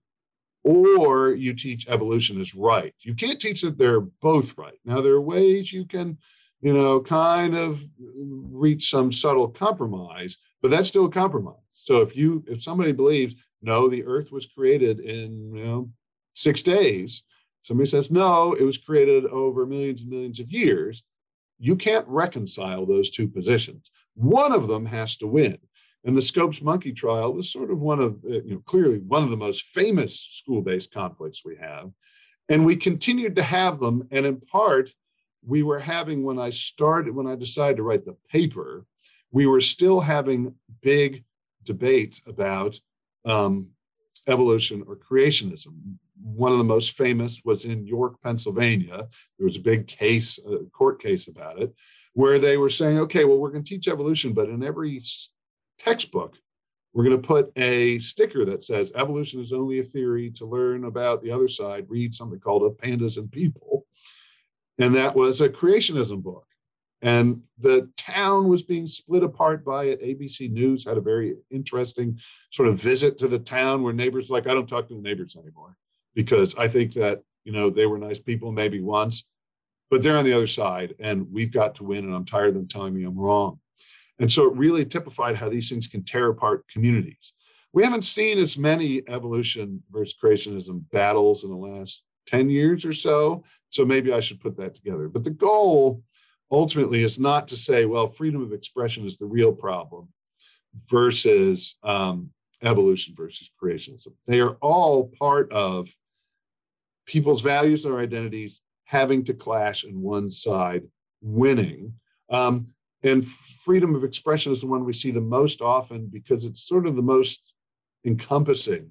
or you teach evolution is right. You can't teach that they're both right. Now, there are ways you can, you know, kind of reach some subtle compromise, but that's still a compromise. So if you, if somebody believes, no, the earth was created in, you know, six days, somebody says, no, it was created over millions and millions of years, you can't reconcile those two positions. One of them has to win. And the Scopes monkey trial was sort of one of, uh, you know, clearly one of the most famous school based conflicts we have. And we continued to have them. And in part, we were having, when I started, when I decided to write the paper, we were still having big debates about um, evolution or creationism. One of the most famous was in York, Pennsylvania. There was a big case, a court case about it, where they were saying, okay, well, we're going to teach evolution, but in every textbook, we're going to put a sticker that says evolution is only a theory. To learn about the other side, read something called Of Pandas and People. And that was a creationism book. And the town was being split apart by it. ABC News had a very interesting sort of visit to the town where neighbors like, I don't talk to the neighbors anymore because I think that, you know, they were nice people maybe once, but they're on the other side and we've got to win. And I'm tired of them telling me I'm wrong. And so it really typified how these things can tear apart communities. We haven't seen as many evolution versus creationism battles in the last 10 years or so. So maybe I should put that together. But the goal ultimately is not to say, well, freedom of expression is the real problem versus um, evolution versus creationism. They are all part of people's values or identities having to clash and one side winning. Um, and freedom of expression is the one we see the most often because it's sort of the most encompassing.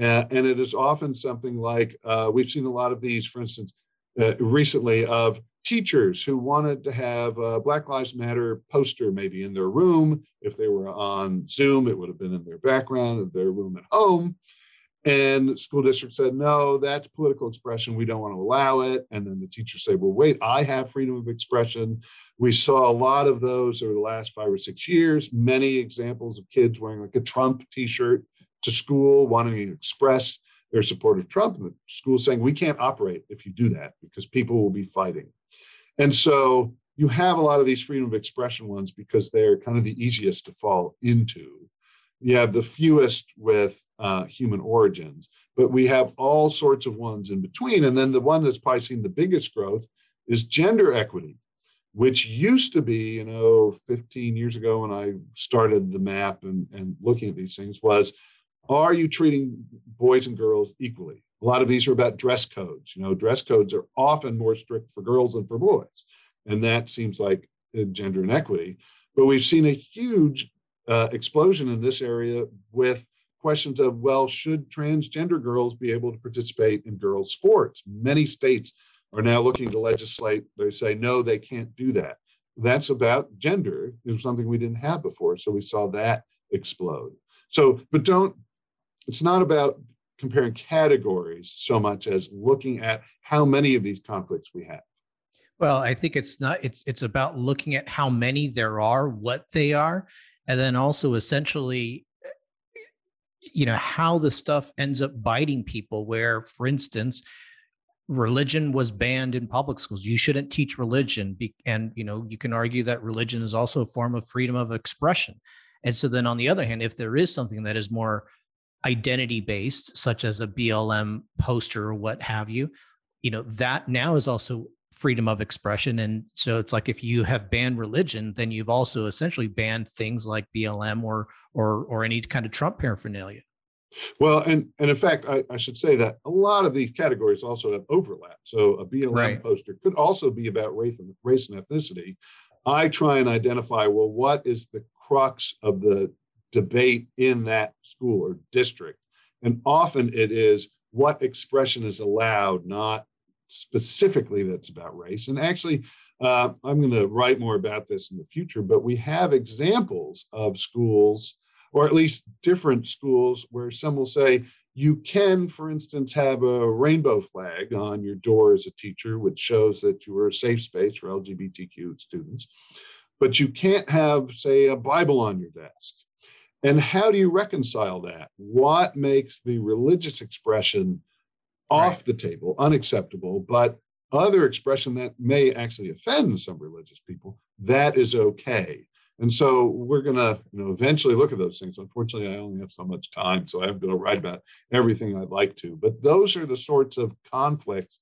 Uh, and it is often something like uh, we've seen a lot of these, for instance, uh, recently of teachers who wanted to have a Black Lives Matter poster maybe in their room. If they were on Zoom, it would have been in their background of their room at home. And school district said, no, that's political expression. We don't want to allow it. And then the teachers say, well, wait, I have freedom of expression. We saw a lot of those over the last five or six years, many examples of kids wearing like a Trump t shirt to school, wanting to express their support of Trump. And the school saying, we can't operate if you do that because people will be fighting. And so you have a lot of these freedom of expression ones because they're kind of the easiest to fall into. You have the fewest with uh, human origins, but we have all sorts of ones in between. And then the one that's probably seen the biggest growth is gender equity, which used to be, you know, 15 years ago when I started the map and, and looking at these things was, are you treating boys and girls equally? A lot of these are about dress codes. You know, dress codes are often more strict for girls than for boys. And that seems like gender inequity. But we've seen a huge uh, explosion in this area with questions of, well, should transgender girls be able to participate in girls' sports? Many states are now looking to legislate, they say, no, they can't do that. That's about gender, is something we didn't have before. So we saw that explode. So, but don't, it's not about comparing categories so much as looking at how many of these conflicts we have. Well, I think it's not it's it's about looking at how many there are, what they are, and then also essentially you know how the stuff ends up biting people where for instance religion was banned in public schools you shouldn't teach religion and you know you can argue that religion is also a form of freedom of expression and so then on the other hand if there is something that is more identity based, such as a BLM poster or what have you, you know, that now is also freedom of expression. And so it's like if you have banned religion, then you've also essentially banned things like BLM or or or any kind of Trump paraphernalia. Well, and and in fact, I, I should say that a lot of these categories also have overlap. So a BLM right. poster could also be about race and race and ethnicity. I try and identify well, what is the crux of the debate in that school or district. And often it is what expression is allowed, not specifically that's about race. And actually, uh, I'm going to write more about this in the future, but we have examples of schools, or at least different schools, where some will say, you can, for instance, have a rainbow flag on your door as a teacher, which shows that you are a safe space for LGBTQ students. But you can't have, say, a Bible on your desk and how do you reconcile that? What makes the religious expression off right. the table, unacceptable, but other expression that may actually offend some religious people, that is okay. And so we're going to, you know, eventually look at those things. Unfortunately, I only have so much time, so I have to write about everything I'd like to. But those are the sorts of conflicts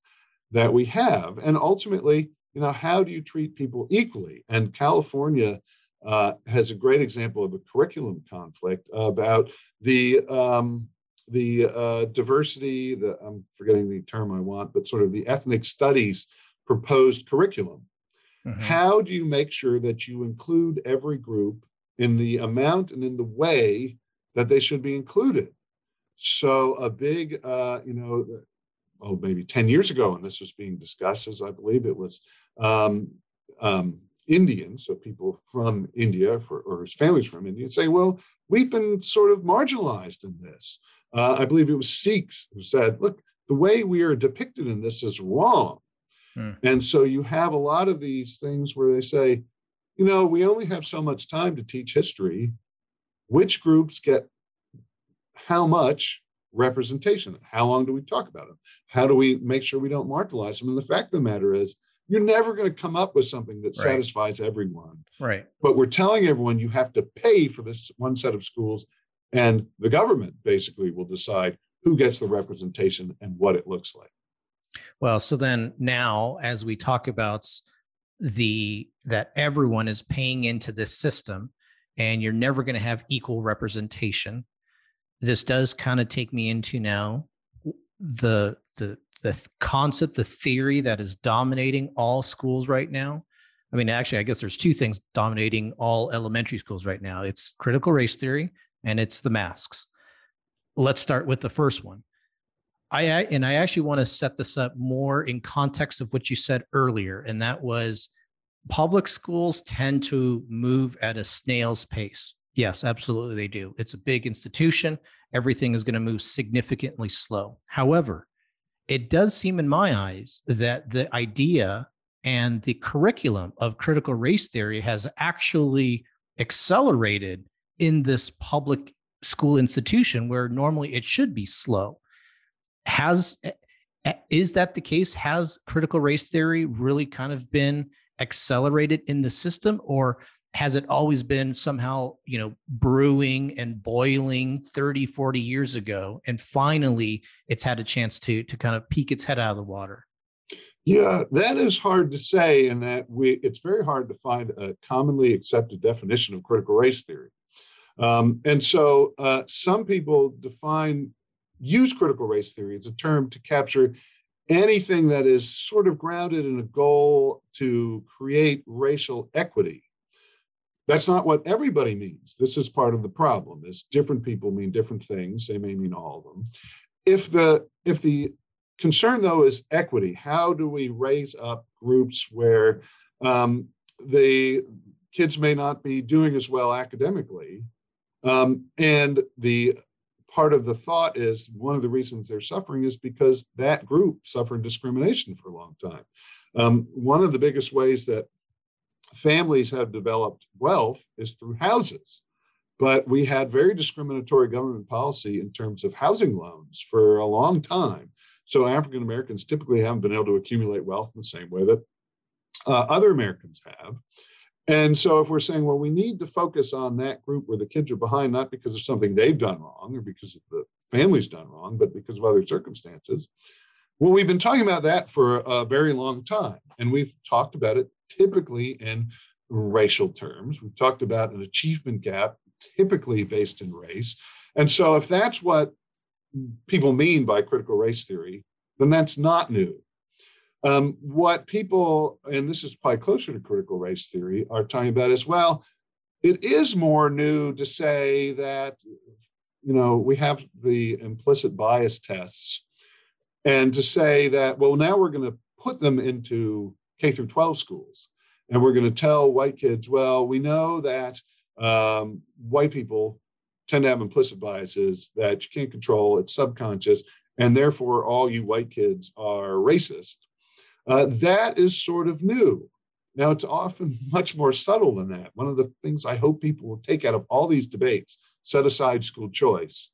that we have. And ultimately, you know, how do you treat people equally? And California uh, has a great example of a curriculum conflict about the um, the uh, diversity. The I'm forgetting the term I want, but sort of the ethnic studies proposed curriculum. Mm-hmm. How do you make sure that you include every group in the amount and in the way that they should be included? so a big, uh, you know, oh, maybe 10 years ago, and this was being discussed, as I believe it was um, um, Indians, so people from India for, or his families from India, say, well, we've been sort of marginalized in this. Uh, I believe it was Sikhs who said, look, the way we are depicted in this is wrong. Hmm. And so you have a lot of these things where they say, you know, we only have so much time to teach history. Which groups get how much representation? How long do we talk about them? How do we make sure we don't marginalize them? And the fact of the matter is, you're never going to come up with something that right. satisfies everyone. Right. But we're telling everyone you have to pay for this one set of schools, and the government basically will decide who gets the representation and what it looks like. Well, so then now, as we talk about the that everyone is paying into this system, and you're never going to have equal representation, this does kind of take me into now the the the concept, the theory that is dominating all schools right now. I mean, actually, I guess there's two things dominating all elementary schools right now. It's critical race theory and it's the masks. Let's start with the first one. I and I actually want to set this up more in context of what you said earlier, and that was public schools tend to move at a snail's pace. Yes, absolutely they do. It's a big institution. Everything is going to move significantly slow. However, it does seem in my eyes that the idea and the curriculum of critical race theory has actually accelerated in this public school institution where normally it should be slow has is that the case? Has critical race theory really kind of been accelerated in the system or has it always been somehow you know brewing and boiling 30 40 years ago and finally it's had a chance to to kind of peek its head out of the water? Yeah that is hard to say in that we it's very hard to find a commonly accepted definition of critical race theory. Um, and so uh, some people define use critical race theory as a term to capture anything that is sort of grounded in a goal to create racial equity that's not what everybody means. This is part of the problem. Is different people mean different things. They may mean all of them. If the if the concern though is equity, how do we raise up groups where um, the kids may not be doing as well academically, um, and the part of the thought is one of the reasons they're suffering is because that group suffered discrimination for a long time. Um, one of the biggest ways that families have developed wealth is through houses. But we had very discriminatory government policy in terms of housing loans for a long time. So African Americans typically haven't been able to accumulate wealth in the same way that uh, other Americans have. And so if we're saying, well, we need to focus on that group where the kids are behind, not because of something they've done wrong or because the family's done wrong, but because of other circumstances. Well, we've been talking about that for a very long time. And we've talked about it typically in racial terms. We've talked about an achievement gap, typically based in race. And so, if that's what people mean by critical race theory, then that's not new. Um, what people, and this is probably closer to critical race theory, are talking about as well, it is more new to say that, you know, we have the implicit bias tests and to say that, well, now we're going to put them into K through 12 schools. And we're going to tell white kids, well, we know that um, white people tend to have implicit biases that you can't control, it's subconscious, and therefore all you white kids are racist. Uh, that is sort of new. Now, it's often much more subtle than that. One of the things I hope people will take out of all these debates, set aside school choice,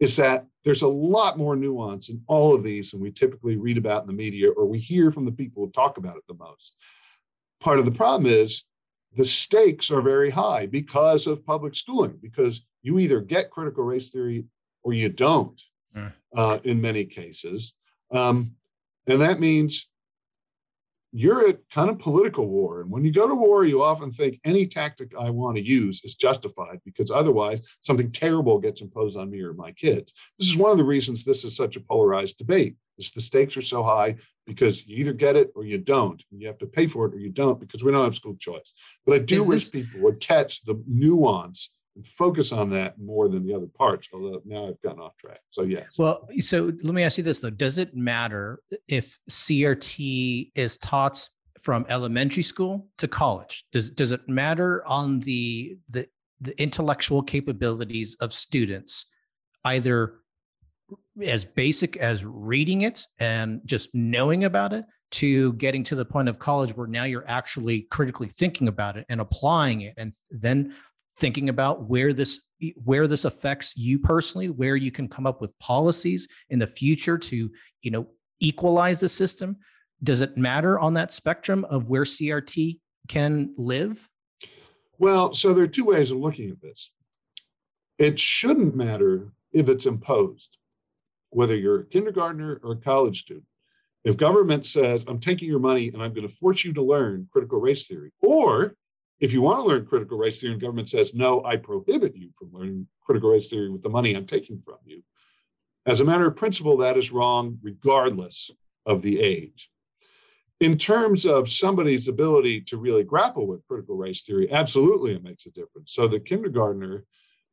is that there's a lot more nuance in all of these than we typically read about in the media or we hear from the people who talk about it the most. Part of the problem is the stakes are very high because of public schooling, because you either get critical race theory or you don't uh, in many cases. Um, and that means you're at kind of political war. And when you go to war, you often think any tactic I want to use is justified because otherwise something terrible gets imposed on me or my kids. This is one of the reasons this is such a polarized debate. Is the stakes are so high because you either get it or you don't. And you have to pay for it or you don't because we don't have school choice. But I do is wish this... people would catch the nuance focus on that more than the other parts. Although now I've gotten off track. So yes. Well, so let me ask you this though: Does it matter if CRT is taught from elementary school to college? Does does it matter on the the the intellectual capabilities of students, either as basic as reading it and just knowing about it to getting to the point of college where now you're actually critically thinking about it and applying it and then thinking about where this where this affects you personally where you can come up with policies in the future to you know equalize the system. Does it matter on that spectrum of where crt can live? Well so there are two ways of looking at this. It shouldn't matter if it's imposed whether you're a kindergartner or a college student. If government says, I'm taking your money and I'm going to force you to learn critical race theory, or if you want to learn critical race theory and government says, no, I prohibit you from learning critical race theory with the money I'm taking from you, as a matter of principle, that is wrong regardless of the age. In terms of somebody's ability to really grapple with critical race theory, absolutely it makes a difference. So the kindergartner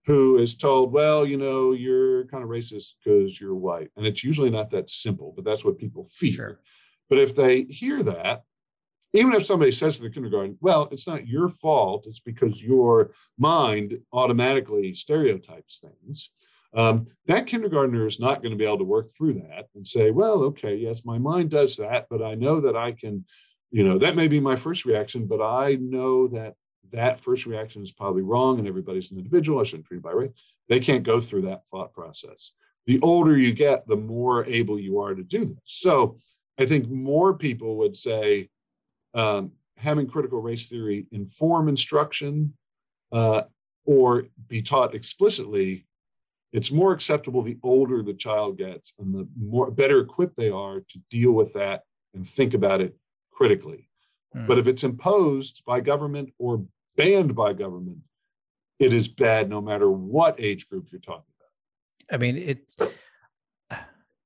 who is told, well, you know, you're kind of racist because you're white. And it's usually not that simple, but that's what people fear. Sure. But if they hear that, even if somebody says to the kindergarten, well, it's not your fault, it's because your mind automatically stereotypes things. Um, that kindergartner is not going to be able to work through that and say, well, okay, yes, my mind does that, but I know that I can, you know, that may be my first reaction, but I know that that first reaction is probably wrong and everybody's an individual. I shouldn't treat by race. They can't go through that thought process. The older you get, the more able you are to do this. So I think more people would say um, having critical race theory inform instruction uh, or be taught explicitly. It's more acceptable the older the child gets and the more better equipped they are to deal with that and think about it critically. Mm. But if it's imposed by government or banned by government, it is bad no matter what age group you're talking about. I mean, it's,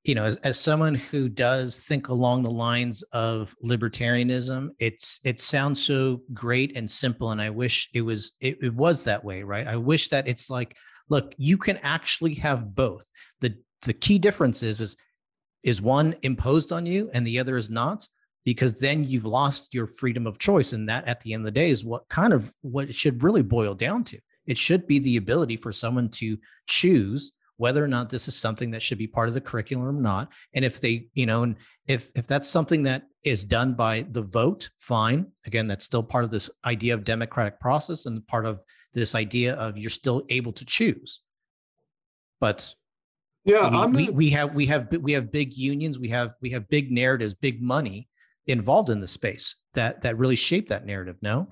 you know, as, as someone who does think along the lines of libertarianism, it's, it sounds so great and simple. And I wish it was, it, it was that way, right? I wish that it's like, look, you can actually have both. The, the key difference is, is, is one imposed on you and the other is not because then you've lost your freedom of choice and that at the end of the day is what kind of what it should really boil down to it should be the ability for someone to choose whether or not this is something that should be part of the curriculum or not. And if they you know and if if that's something that is done by the vote fine. Again that's still part of this idea of democratic process and part of this idea of you're still able to choose. But yeah we, we, we have we have we have big unions. We have we have big narratives big money involved in the space that that really shape that narrative no?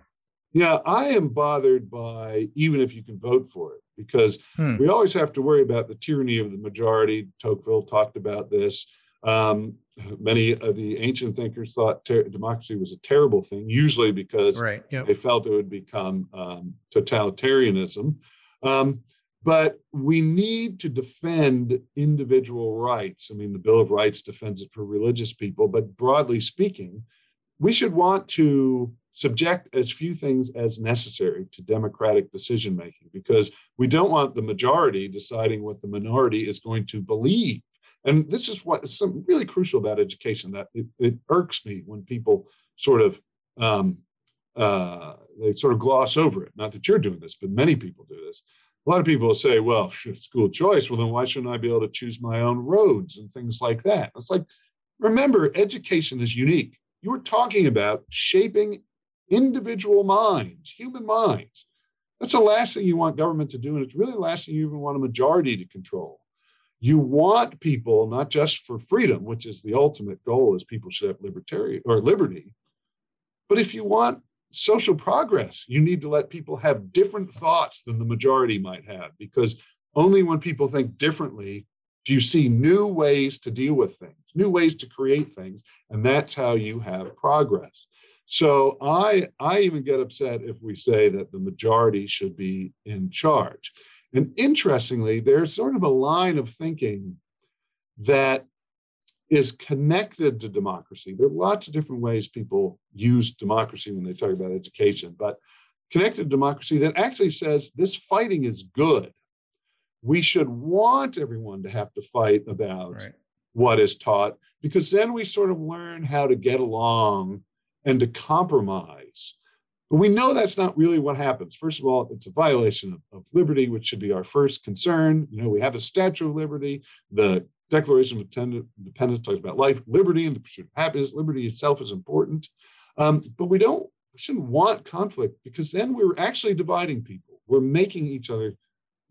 Yeah i am bothered by even if you can vote for it because hmm. we always have to worry about the tyranny of the majority tocqueville talked about this um, many of the ancient thinkers thought ter- democracy was a terrible thing usually because right, yep. they felt it would become um, totalitarianism um, but we need to defend individual rights. I mean, the Bill of Rights defends it for religious people, but broadly speaking, we should want to subject as few things as necessary to democratic decision making because we don't want the majority deciding what the minority is going to believe. And this is what is some really crucial about education that it, it irks me when people sort of um, uh, they sort of gloss over it. Not that you're doing this, but many people do this a lot of people say, well, school choice, well, then why shouldn't I be able to choose my own roads and things like that? It's like, remember, education is unique. You were talking about shaping individual minds, human minds. That's the last thing you want government to do. And it's really the last thing you even want a majority to control. You want people, not just for freedom, which is the ultimate goal, is people should have libertarian or liberty. But if you want social progress. You need to let people have different thoughts than the majority might have, because only when people think differently do you see new ways to deal with things, new ways to create things, and that's how you have progress. So I I even get upset if we say that the majority should be in charge. And interestingly, there's sort of a line of thinking that is connected to democracy. There are lots of different ways people use democracy when they talk about education, but connected to democracy that actually says this fighting is good. We should want everyone to have to fight about right. what is taught because then we sort of learn how to get along and to compromise. But we know that's not really what happens. First of all, it's a violation of, of liberty, which should be our first concern. You know, we have a Statue of Liberty. The Declaration of Independence talks about life, liberty, and the pursuit of happiness. Liberty itself is important. Um, but we don't we shouldn't want conflict because then we're actually dividing people. We're making each other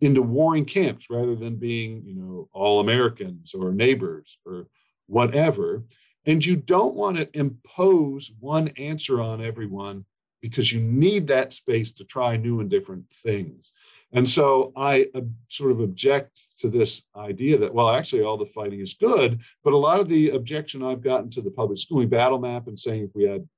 into warring camps rather than being, you know, all Americans or neighbors or whatever. And you don't want to impose one answer on everyone because you need that space to try new and different things. And so I uh, sort of object to this idea that, well, actually, all the fighting is good. But a lot of the objection I've gotten to the public schooling battle map and saying if we had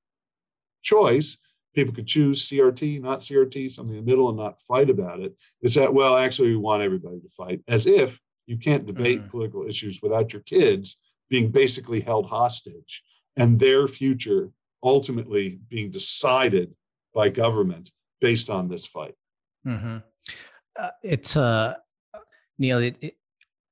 choice, people could choose CRT, not CRT, something in the middle, and not fight about it. Is that, well, actually, we want everybody to fight, as if you can't debate mm-hmm. political issues without your kids being basically held hostage and their future ultimately being decided by government based on this fight. Mm-hmm. Uh, it's uh, Neal. It, it,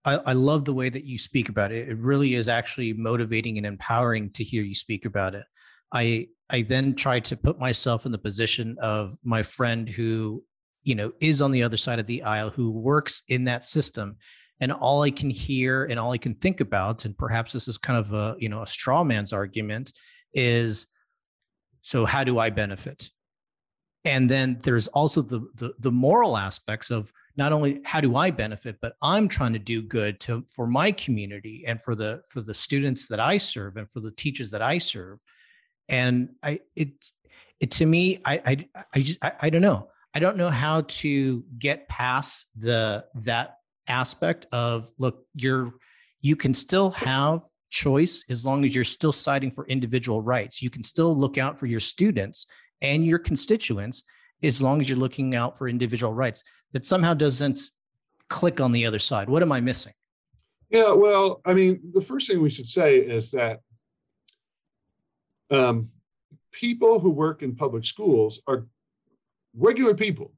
I, I love the way that you speak about it. It really is actually motivating and empowering to hear you speak about it. I I then try to put myself in the position of my friend who, you know, is on the other side of the aisle, who works in that system. And all I can hear and all I can think about, and perhaps this is kind of a, you know, a straw man's argument, is so how do I benefit? And then there's also the, the the moral aspects of not only how do I benefit, but I'm trying to do good to for my community and for the for the students that I serve and for the teachers that I serve and I it it to me I I I just I, I don't know I don't know how to get past the that aspect of look you're you can still have choice as long as you're still citing for individual rights. You can still look out for your students and your constituents as long as you're looking out for individual rights. That somehow doesn't click on the other side. What am i missing? Yeah well i mean the first thing we should say is that um, people who work in public schools are regular people.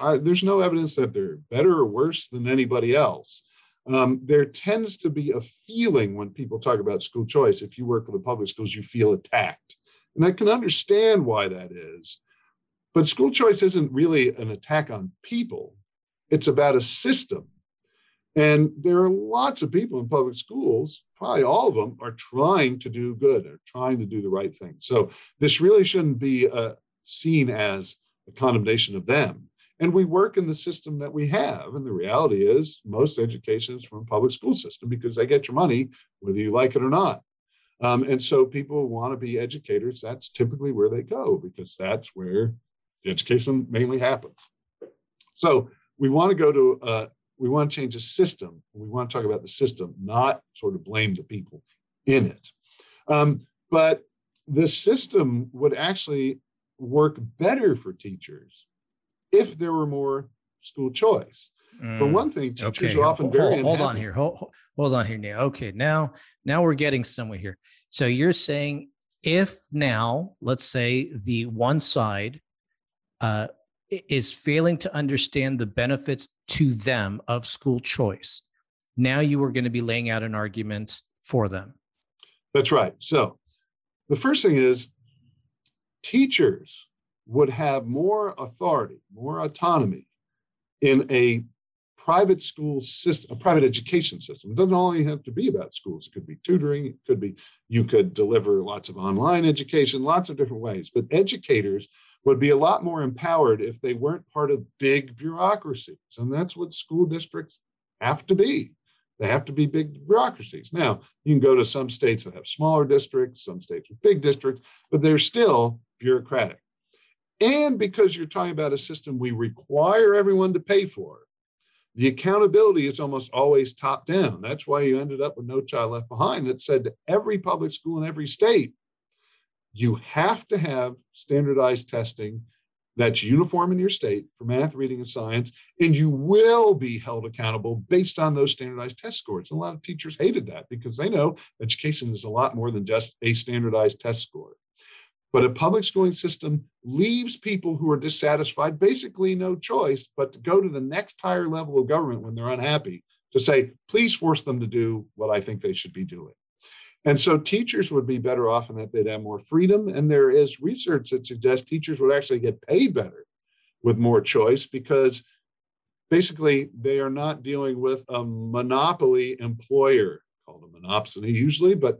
I, there's no evidence that they're better or worse than anybody else. Um, there tends to be a feeling when people talk about school choice. If you work in the public schools, you feel attacked. And I can understand why that is. But school choice isn't really an attack on people, it's about a system and there are lots of people in public schools, probably all of them, are trying to do good, are trying to do the right thing. So this really shouldn't be uh, seen as a condemnation of them. And we work in the system that we have. And the reality is, most education is from public school system because they get your money, whether you like it or not. Um, and so people want to be educators. That's typically where they go because that's where education mainly happens. So we want to go to uh, we want to change the system. We want to talk about the system, not sort of blame the people in it. Um, but the system would actually work better for teachers if there were more school choice. Mm, for one thing, teachers okay. are often hold, very hold, hold on here. Hold, hold on here now. Okay, now now we're getting somewhere here. So you're saying if now, let's say the one side uh, is failing to understand the benefits to them of school choice. Now you are going to be laying out an argument for them. That's right. So the first thing is teachers would have more authority, more autonomy in a private school system, a private education system. It doesn't only have to be about schools. It could be tutoring. It could be you could deliver lots of online education, lots of different ways. But educators would be a lot more empowered if they weren't part of big bureaucracies. And that's what school districts have to be. They have to be big bureaucracies. Now, you can go to some states that have smaller districts, some states with big districts, but they're still bureaucratic. And because you're talking about a system we require everyone to pay for, the accountability is almost always top down. That's why you ended up with No Child Left Behind that said to every public school in every state, you have to have standardized testing that's uniform in your state for math, reading, and science, and you will be held accountable based on those standardized test scores. A lot of teachers hated that because they know education is a lot more than just a standardized test score. But a public schooling system leaves people who are dissatisfied basically no choice but to go to the next higher level of government when they're unhappy to say, please force them to do what I think they should be doing. And so teachers would be better off in that they'd have more freedom. And there is research that suggests teachers would actually get paid better with more choice because basically they are not dealing with a monopoly employer called a monopsony usually. But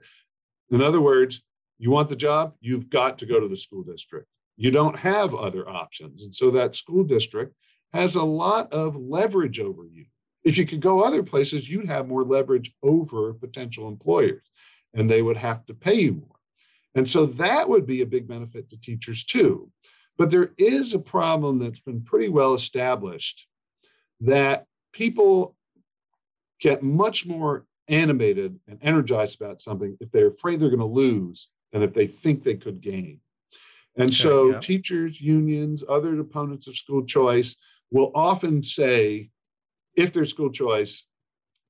in other words, you want the job, you've got to go to the school district. You don't have other options. And so that school district has a lot of leverage over you. If you could go other places, you'd have more leverage over potential employers and they would have to pay you more. And so that would be a big benefit to teachers too. But there is a problem that's been pretty well established that people get much more animated and energized about something if they're afraid they're going to lose than if they think they could gain. And okay, so yeah. teachers, unions, other opponents of school choice will often say, if there's school choice,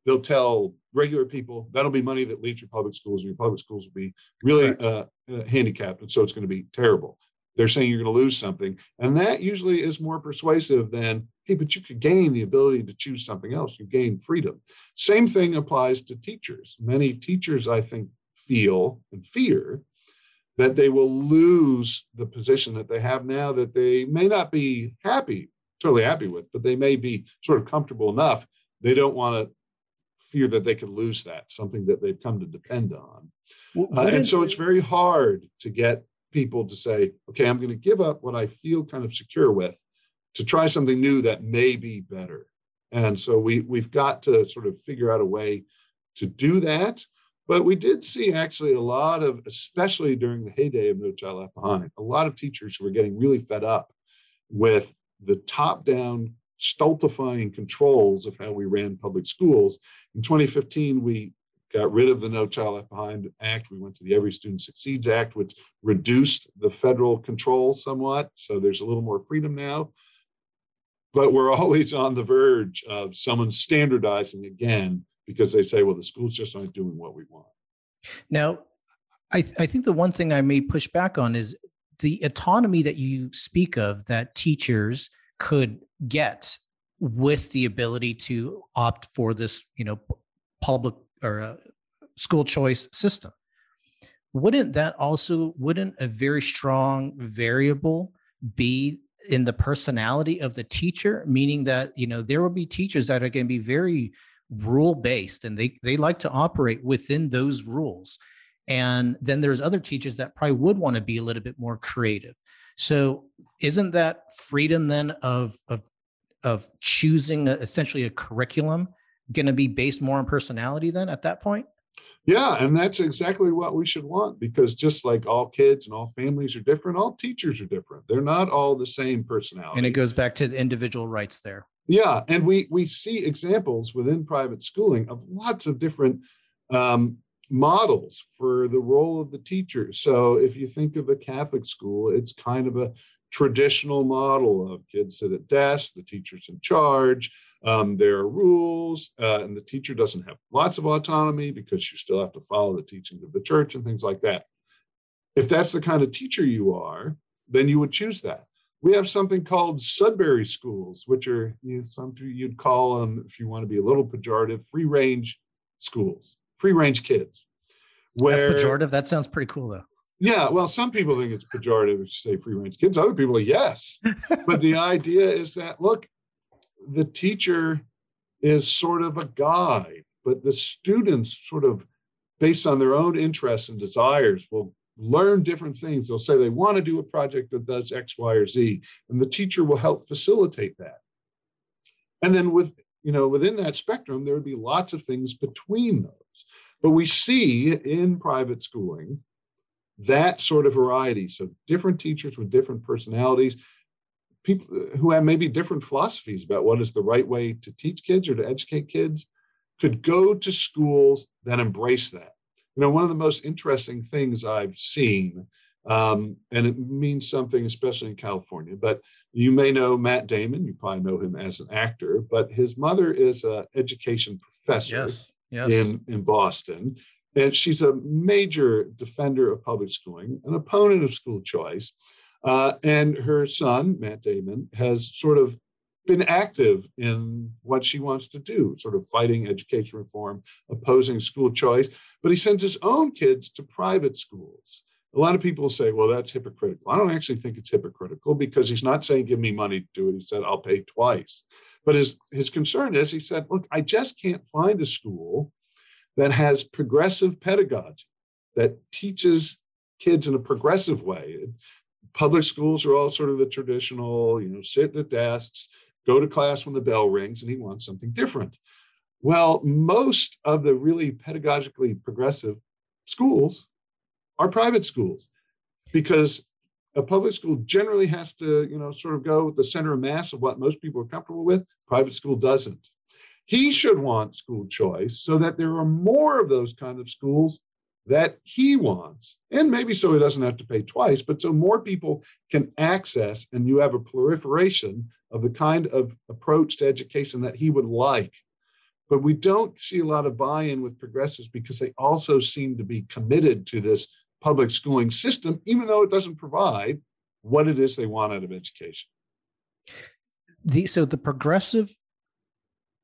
they'll tell regular people that'll be money that leaves your public schools and your public schools will be really uh, uh, handicapped and so it's going to be terrible. They're saying you're going to lose something and that usually is more persuasive than hey but you could gain the ability to choose something else. You gain freedom. Same thing applies to teachers. Many teachers i think feel and fear that they will lose the position that they have now that they may not be happy totally happy with but they may be sort of comfortable enough they don't want to fear that they could lose that, something that they've come to depend on. Uh, and so it's very hard to get people to say, okay, I'm going to give up what I feel kind of secure with to try something new that may be better. And so we, we've got to sort of figure out a way to do that. But we did see actually a lot of, especially during the heyday of No Child Left Behind, a lot of teachers who were getting really fed up with the top down stultifying controls of how we ran public schools. In 2015, we got rid of the No Child Left Behind Act. We went to the Every Student Succeeds Act, which reduced the federal control somewhat. So there's a little more freedom now. But we're always on the verge of someone standardizing again because they say, well, the schools just aren't doing what we want. Now, I, th- I think the one thing I may push back on is the autonomy that you speak of that teachers could get with the ability to opt for this, you know, public or uh, school choice system. Wouldn't that also wouldn't a very strong variable be in the personality of the teacher, meaning that you know there will be teachers that are going to be very rule based and they they like to operate within those rules and then there's other teachers that probably would want to be a little bit more creative so isn't that freedom then of of of choosing a, essentially a curriculum going to be based more on personality then at that point? Yeah, and that's exactly what we should want because just like all kids and all families are different, all teachers are different. They're not all the same personality. And it goes back to the individual rights there. Yeah, and we we see examples within private schooling of lots of different um, models for the role of the teacher. So if you think of a Catholic school, it's kind of a traditional model of kids sit at desks, the teacher's in charge, um, there are rules, uh, and the teacher doesn't have lots of autonomy because you still have to follow the teachings of the church and things like that. If that's the kind of teacher you are, then you would choose that. We have something called Sudbury schools, which are you know, something you'd call them, if you want to be a little pejorative, free range schools, free range kids. Where, That's pejorative. That sounds pretty cool, though. Yeah, well, some people think it's pejorative to say free range kids. Other people are yes. but the idea is that look, the teacher is sort of a guide, but the students sort of based on their own interests and desires will learn different things. They'll say they want to do a project that does X, Y, or Z, and the teacher will help facilitate that. And then with you know within that spectrum, there would be lots of things between those. But we see in private schooling that sort of variety. So different teachers with different personalities, people who have maybe different philosophies about what is the right way to teach kids or to educate kids could go to schools that embrace that. You know, one of the most interesting things I've seen, um, and it means something, especially in California, but you may know Matt Damon. You probably know him as an actor, but his mother is an education professor yes, yes. in, in Boston. and she's a major defender of public schooling, an opponent of school choice. Uh, and her son, Matt Damon, has sort of been active in what she wants to do, sort of fighting education reform, opposing school choice. But he sends his own kids to private schools. A lot of people say, well, that's hypocritical. I don't actually think it's hypocritical because he's not saying, give me money to do it. He said, I'll pay twice. But his, his concern is, he said, look, I just can't find a school that has progressive pedagogy, that teaches kids in a progressive way. Public schools are all sort of the traditional, you know, sit at desks, go to class when the bell rings, and he wants something different. Well, most of the really pedagogically progressive schools are private schools because a public school generally has to, you know, sort of go with the center of mass of what most people are comfortable with. Private school doesn't. He should want school choice so that there are more of those kind of schools that he wants. And maybe so he doesn't have to pay twice, but so more people can access and you have a proliferation of the kind of approach to education that he would like. But we don't see a lot of buy in with progressives because they also seem to be committed to this public schooling system, even though it doesn't provide what it is they want out of education. The, so the progressive,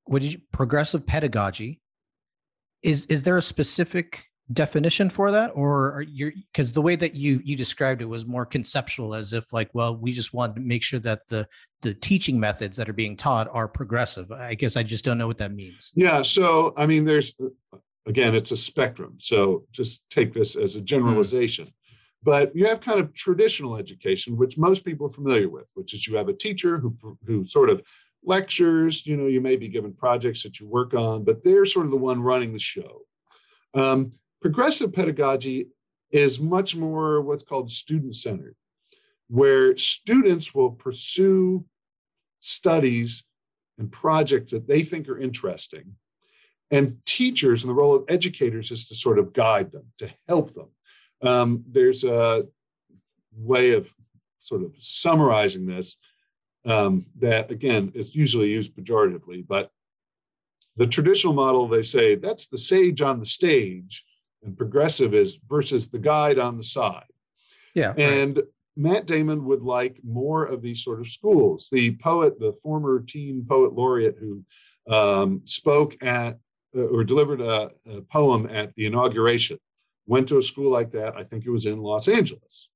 what did you, progressive pedagogy is is there a specific definition for that? Or are you because the way that you you described it was more conceptual as if like well we just want to make sure that the the teaching methods that are being taught are progressive. I guess i just don't know what that means. Yeah so i mean there's again it's a spectrum. So just take this as a generalization. Mm. but you have kind of traditional education which most people are familiar with which is you have a teacher who who sort of lectures you know you may be given projects that you work on but they're sort of the one running the show. Um, Progressive pedagogy is much more what's called student centered, where students will pursue studies and projects that they think are interesting. And teachers and the role of educators is to sort of guide them, to help them. Um, there's a way of sort of summarizing this um, that, again, is usually used pejoratively, but the traditional model, they say that's the sage on the stage and progressive is versus the guide on the side. Yeah. And right. Matt Damon would like more of these sort of schools. The poet, the former teen poet laureate who um, spoke at uh, or delivered a, a, poem at the inauguration, went to a school like that. I think it was in Los Angeles.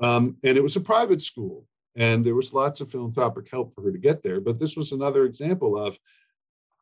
Um, and it was a private school. And there was lots of philanthropic help for her to get there. But this was another example of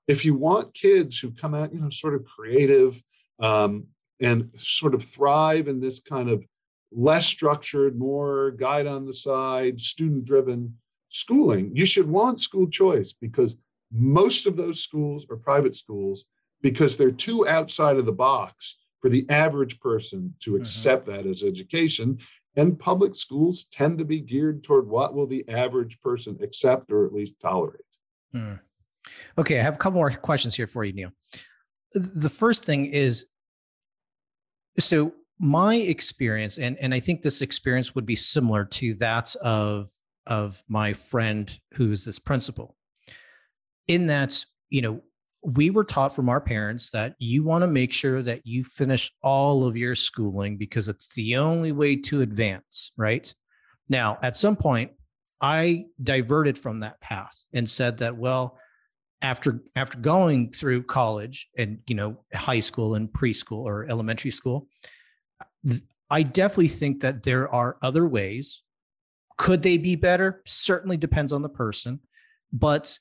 if you want kids who come out, you know, sort of creative, um, and sort of thrive in this kind of less structured, more guide on the side, student driven schooling, you should want school choice because most of those schools are private schools because they're too outside of the box for the average person to mm-hmm. accept mm-hmm. that as education. And public schools tend to be geared toward what will the average person accept or at least tolerate. Mm. Okay, I have a couple more questions here for you, Neal. The first thing is so my experience, and and I think this experience would be similar to that of of my friend who's this principal. In that, you know, we were taught from our parents that you want to make sure that you finish all of your schooling because it's the only way to advance, right? Now, at some point, I diverted from that path and said that, well, after after going through college and you know high school and preschool or elementary school i definitely think that there are other ways. Could they be better? Certainly depends on the person but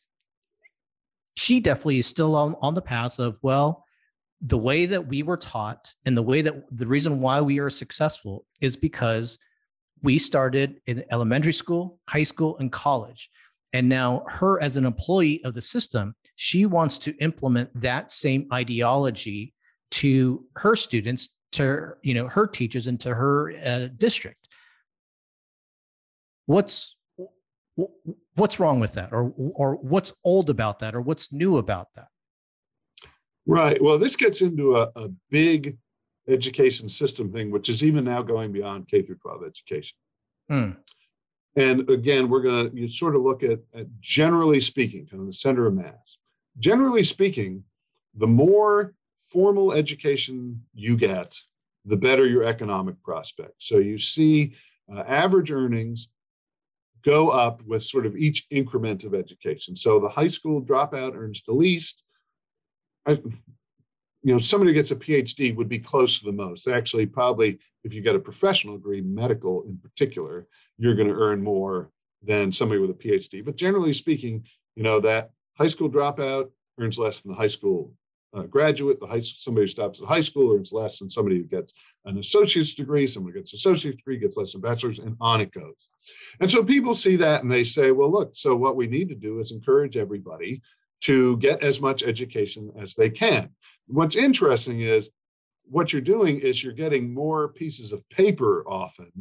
she definitely is still on, on the path of well the way that we were taught and the way that the reason why we are successful is because we started in elementary school high school and college and now, her as an employee of the system, she wants to implement that same ideology to her students, to you know her teachers, and to her uh, district. What's what's wrong with that, or or what's old about that, or what's new about that? Right. Well, this gets into a, a big education system thing, which is even now going beyond K through 12 education. Hmm. And again, we're going to sort of look at, at generally speaking, kind of the center of mass. Generally speaking, the more formal education you get, the better your economic prospects. So you see uh, average earnings go up with sort of each increment of education. So the high school dropout earns the least. I, you know, somebody who gets a PhD would be close to the most. Actually, probably if you get a professional degree, medical in particular, you're going to earn more than somebody with a PhD. But generally speaking, you know, that high school dropout earns less than the high school uh, graduate. The high somebody who stops at high school earns less than somebody who gets an associate's degree. Someone who gets an associate's degree gets less than bachelor's, and on it goes. And so people see that and they say, well, look, so what we need to do is encourage everybody to get as much education as they can. What's interesting is what you're doing is you're getting more pieces of paper often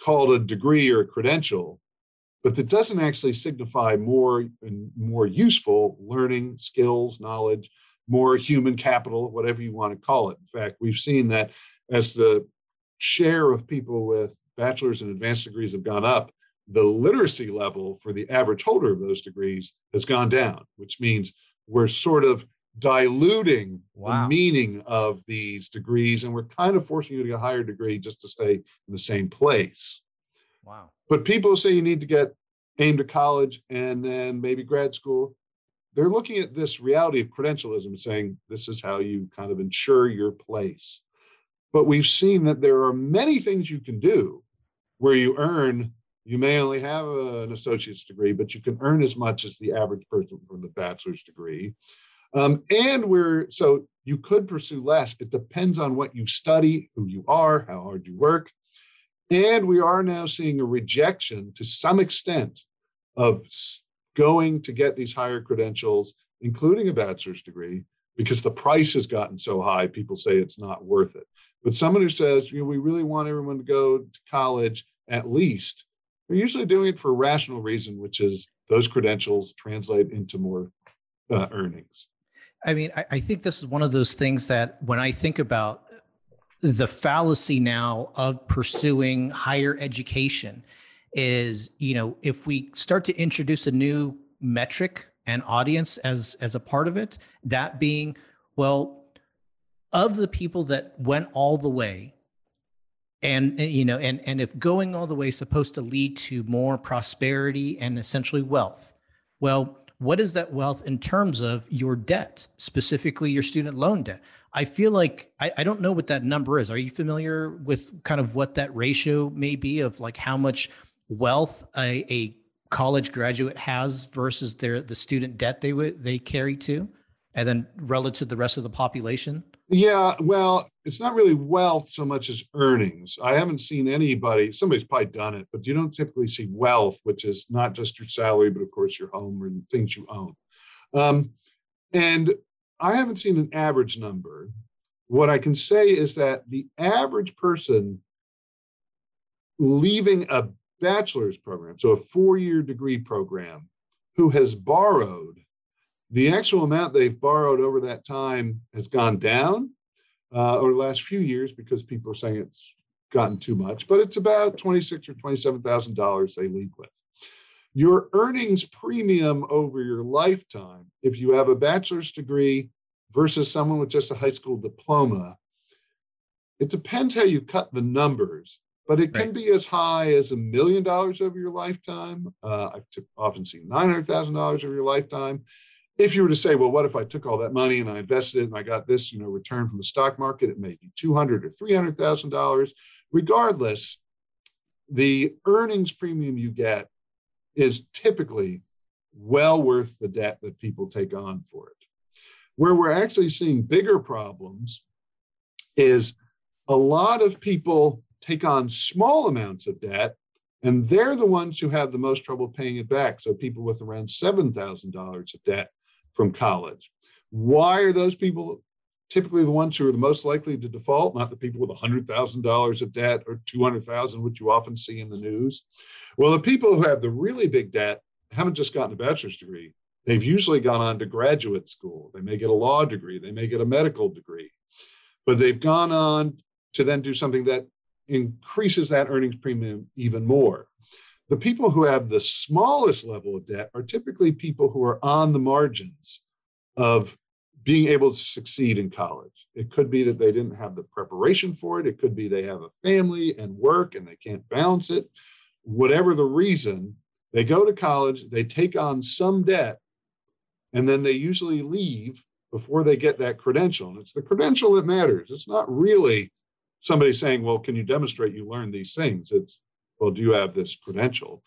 called a degree or a credential but that doesn't actually signify more and more useful learning skills knowledge more human capital whatever you want to call it in fact we've seen that as the share of people with bachelor's and advanced degrees have gone up the literacy level for the average holder of those degrees has gone down which means we're sort of diluting wow. the meaning of these degrees and we're kind of forcing you to get a higher degree just to stay in the same place. Wow. But people say you need to get aimed at college and then maybe grad school. They're looking at this reality of credentialism saying this is how you kind of ensure your place. But we've seen that there are many things you can do where you earn you may only have a, an associate's degree but you can earn as much as the average person from the bachelor's degree um, and we're so you could pursue less. It depends on what you study, who you are, how hard you work. And we are now seeing a rejection to some extent of going to get these higher credentials, including a bachelor's degree, because the price has gotten so high, people say it's not worth it. But someone who says, you know, we really want everyone to go to college at least, they're usually doing it for a rational reason, which is those credentials translate into more uh, earnings. I mean, I, I think this is one of those things that when I think about the fallacy now of pursuing higher education is, you know, if we start to introduce a new metric and audience as as a part of it, that being, well, of the people that went all the way and eh, you know and and if going all the way is supposed to lead to more prosperity and essentially wealth well what is that wealth in terms of your debt, specifically your student loan debt? I feel like I, I don't know what that number is. Are you familiar with kind of what that ratio may be of like how much wealth a, a college graduate has versus their the student debt they would they carry to, and then relative to the rest of the population? Yeah, well, it's not really wealth so much as earnings. I haven't seen anybody, somebody's probably done it, but you don't typically see wealth, which is not just your salary, but of course your home and things you own. Um, and I haven't seen an average number. What I can say is that the average person leaving a bachelor's program, so a four year degree program, who has borrowed the actual amount they've borrowed over that time has gone down uh, over the last few years because people are saying it's gotten too much, but it's about twenty-six or twenty-seven thousand dollars they leave with. Your earnings premium over your lifetime, if you have a bachelor's degree versus someone with just a high school diploma, it depends how you cut the numbers, but it can right. be as high as a million dollars over your lifetime. Uh, I've often seen nine hundred thousand dollars over your lifetime if you were to say, well, what if I took all that money and I invested it and I got this, you know, return from the stock market, it may be two hundred or three hundred thousand dollars. Regardless, the earnings premium you get is typically well worth the debt that people take on for it. Where we're actually seeing bigger problems is a lot of people take on small amounts of debt and they're the ones who have the most trouble paying it back. So people with around $7,000 of debt from college. Why are those people typically the ones who are the most likely to default, not the people with $100,000 of debt or 200,000, which you often see in the news? Well, the people who have the really big debt haven't just gotten a bachelor's degree. They've usually gone on to graduate school. They may get a law degree, they may get a medical degree, but they've gone on to then do something that increases that earnings premium even more. The people who have the smallest level of debt are typically people who are on the margins of being able to succeed in college. It could be that they didn't have the preparation for it. It could be they have a family and work and they can't balance it. Whatever the reason, they go to college, they take on some debt, and then they usually leave before they get that credential. And it's the credential that matters. It's not really somebody saying, well, can you demonstrate you learned these things? It's, well, do you have this credential?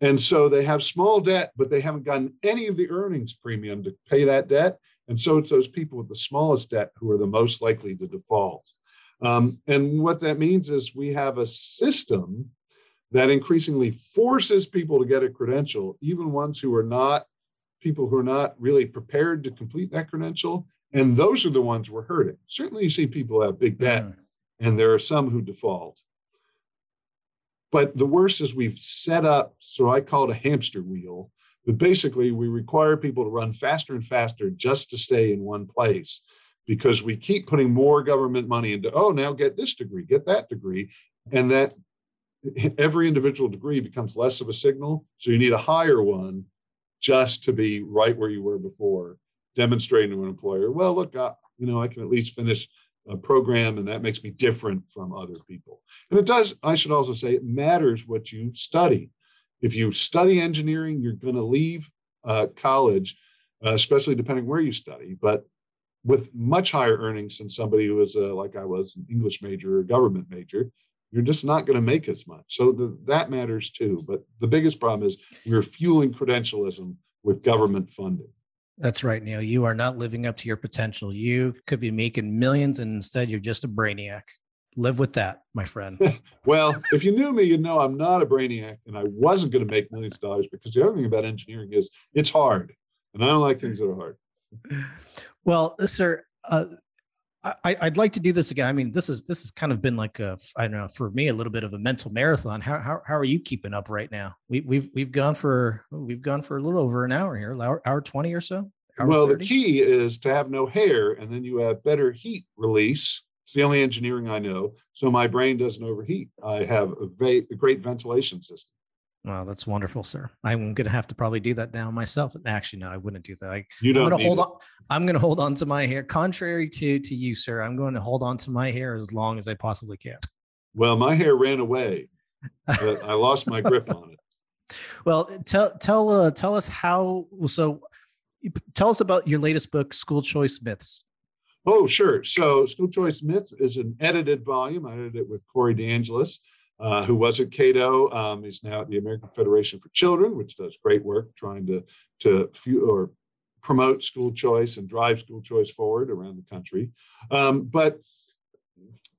And so they have small debt, but they haven't gotten any of the earnings premium to pay that debt. And so it's those people with the smallest debt who are the most likely to default. Um, and what that means is we have a system that increasingly forces people to get a credential, even ones who are not people who are not really prepared to complete that credential. And those are the ones we're hurting. Certainly, you see people have big debt, mm. and there are some who default. But the worst is we've set up, so I call it a hamster wheel, but basically we require people to run faster and faster just to stay in one place because we keep putting more government money into, oh, now get this degree, get that degree. And that every individual degree becomes less of a signal. So you need a higher one just to be right where you were before, demonstrating to an employer, well, look, I, you know, I can at least finish a program and that makes me different from other people. And it does, I should also say, it matters what you study. If you study engineering, you're going to leave uh, college, uh, especially depending where you study, but with much higher earnings than somebody who uh, like I was, an English major or government major, you're just not going to make as much. So the, that matters too. But the biggest problem is we're fueling credentialism with government funding. That's right, Neal. You are not living up to your potential. You could be making millions, and instead, you're just a brainiac. Live with that, my friend. well, if you knew me, you'd know I'm not a brainiac, and I wasn't going to make millions of dollars because the other thing about engineering is it's hard, and I don't like things that are hard. Well, sir, uh, I, would like to do this again. I mean, this is this has kind of been like a I don't know for me a little bit of a mental marathon. How how, how are you keeping up right now? We, we've we've gone for we've gone for a little over an hour here, hour, hour twenty or so. well, 30? the key is to have no hair, and then you have better heat release. It's the only engineering I know, so my brain doesn't overheat. I have a, va- a great ventilation system. Wow, that's wonderful, sir. I'm going to have to probably do that now myself. Actually, no, I wouldn't do that. I, you don't I'm going to hold it. on. I'm going to hold on to my hair. Contrary to to you, sir, I'm going to hold on to my hair as long as I possibly can. Well, my hair ran away. I lost my grip on it. Well, tell tell uh, tell us how. So, tell us about your latest book, School Choice Myths. Oh, sure. So, School Choice Myths is an edited volume. I edited it with Corey DeAngelis uh, who was at Cato. Um, he's now at the American Federation for Children, which does great work trying to to or promote school choice and drive school choice forward around the country. Um, but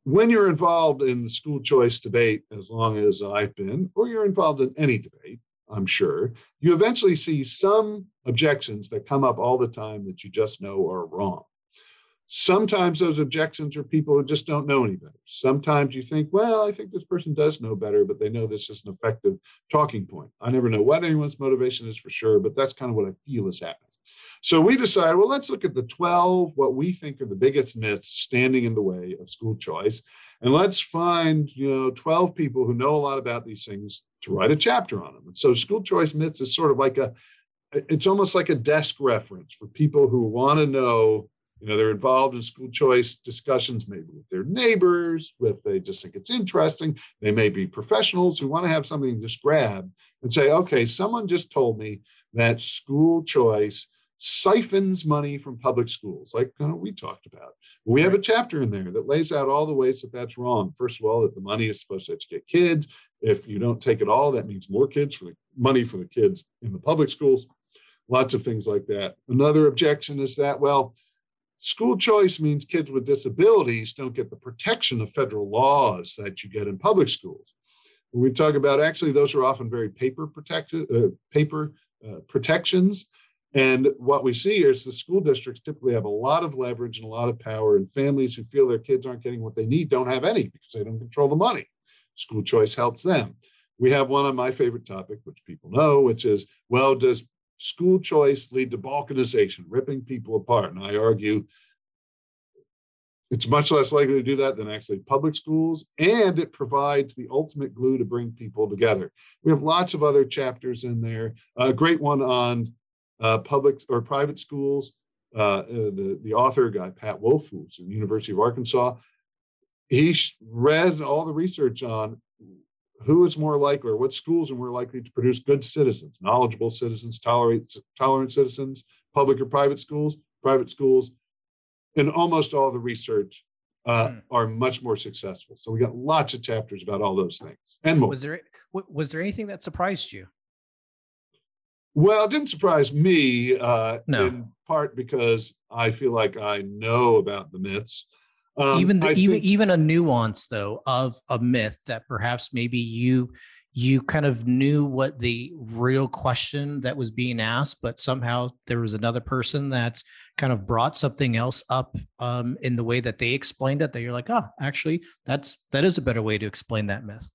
when you're involved in the school choice debate, as long as I've been, or you're involved in any debate, I'm sure, you eventually see some objections that come up all the time that you just know are wrong. Sometimes those objections are people who just don't know any better. Sometimes you think, well, I think this person does know better, but they know this is an effective talking point. I never know what anyone's motivation is for sure, but that's kind of what I feel is happening. So we decided, well, let's look at the 12, what we think are the biggest myths standing in the way of school choice. And let's find, you know, 12 people who know a lot about these things to write a chapter on them. And so school choice myths is sort of like a, it's almost like a desk reference for people who want to know you know they're involved in school choice discussions maybe with their neighbors with they just think it's interesting. They may be professionals who want to have something to just grab and say okay someone just told me that school choice siphons money from public schools like kind of we talked about. We have a chapter in there that lays out all the ways that that's wrong. First of all that the money is supposed to educate kids. If you don't take it all that means more kids for the money for the kids in the public schools. Lots of things like that. Another objection is that well School choice means kids with disabilities don't get the protection of federal laws that you get in public schools. When we talk about actually, those are often very paper uh, paper uh, protections. And what we see is the school districts typically have a lot of leverage and a lot of power, and families who feel their kids aren't getting what they need don't have any because they don't control the money. School choice helps them. We have one on my favorite topic, which people know, which is well, does school choice lead to balkanization, ripping people apart. And I argue it's much less likely to do that than actually public schools, and it provides the ultimate glue to bring people together. We have lots of other chapters in there. A great one on uh, public or private schools. uh, the, the author guy, Pat Wolf, who's at the University of Arkansas, he read all the research on who is more likely or what schools are more likely to produce good citizens, knowledgeable citizens, tolerate, tolerant citizens, public or private schools, private schools. And almost all the research uh, mm. are much more successful. So we got lots of chapters about all those things and more. Was there was there anything that surprised you? Well, it didn't surprise me. Uh, no. In part because I feel like I know about the myths. Um, even the, even think, even a nuance though of a myth that perhaps maybe you you kind of knew what the real question that was being asked, but somehow there was another person that kind of brought something else up um, in the way that they explained it. That you're like, oh, actually, that's that is a better way to explain that myth.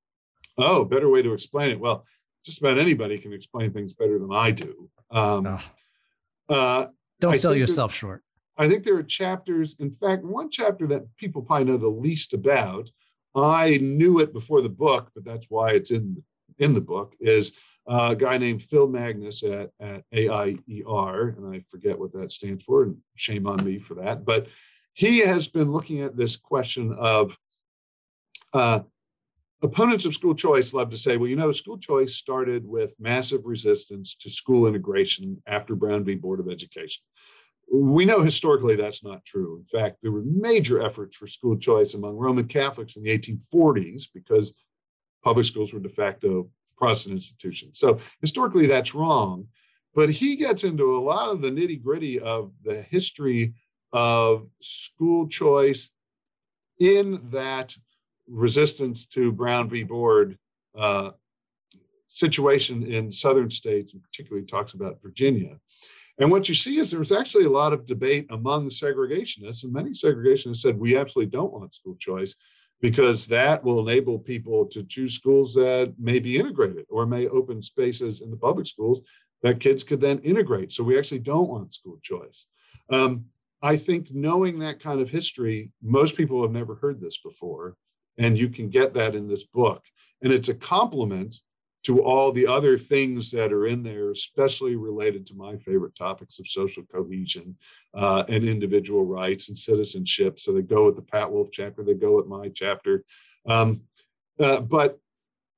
Oh, better way to explain it. Well, just about anybody can explain things better than I do. Um, oh. uh, Don't I sell yourself short. I think there are chapters. In fact, one chapter that people probably know the least about. I knew it before the book, but that's why it's in in the book. Is a guy named Phil Magness at, at AIER, and I forget what that stands for, and shame on me for that. But he has been looking at this question of uh, opponents of school choice love to say, well, you know, school choice started with massive resistance to school integration after Brown v. Board of Education. We know historically that's not true. In fact, there were major efforts for school choice among Roman Catholics in the 1840s because public schools were de facto Protestant institutions. So historically, that's wrong. But he gets into a lot of the nitty gritty of the history of school choice in that resistance to Brown v. Board uh, situation in southern states, and particularly talks about Virginia. And what you see is there's actually a lot of debate among segregationists, and many segregationists said we absolutely don't want school choice because that will enable people to choose schools that may be integrated or may open spaces in the public schools that kids could then integrate. So we actually don't want school choice. Um, I think knowing that kind of history, most people have never heard this before. And you can get that in this book. And it's a complement to all the other things that are in there, especially related to my favorite topics of social cohesion uh, and individual rights and citizenship. So they go with the Pat Wolf chapter, they go with my chapter. Um, uh, but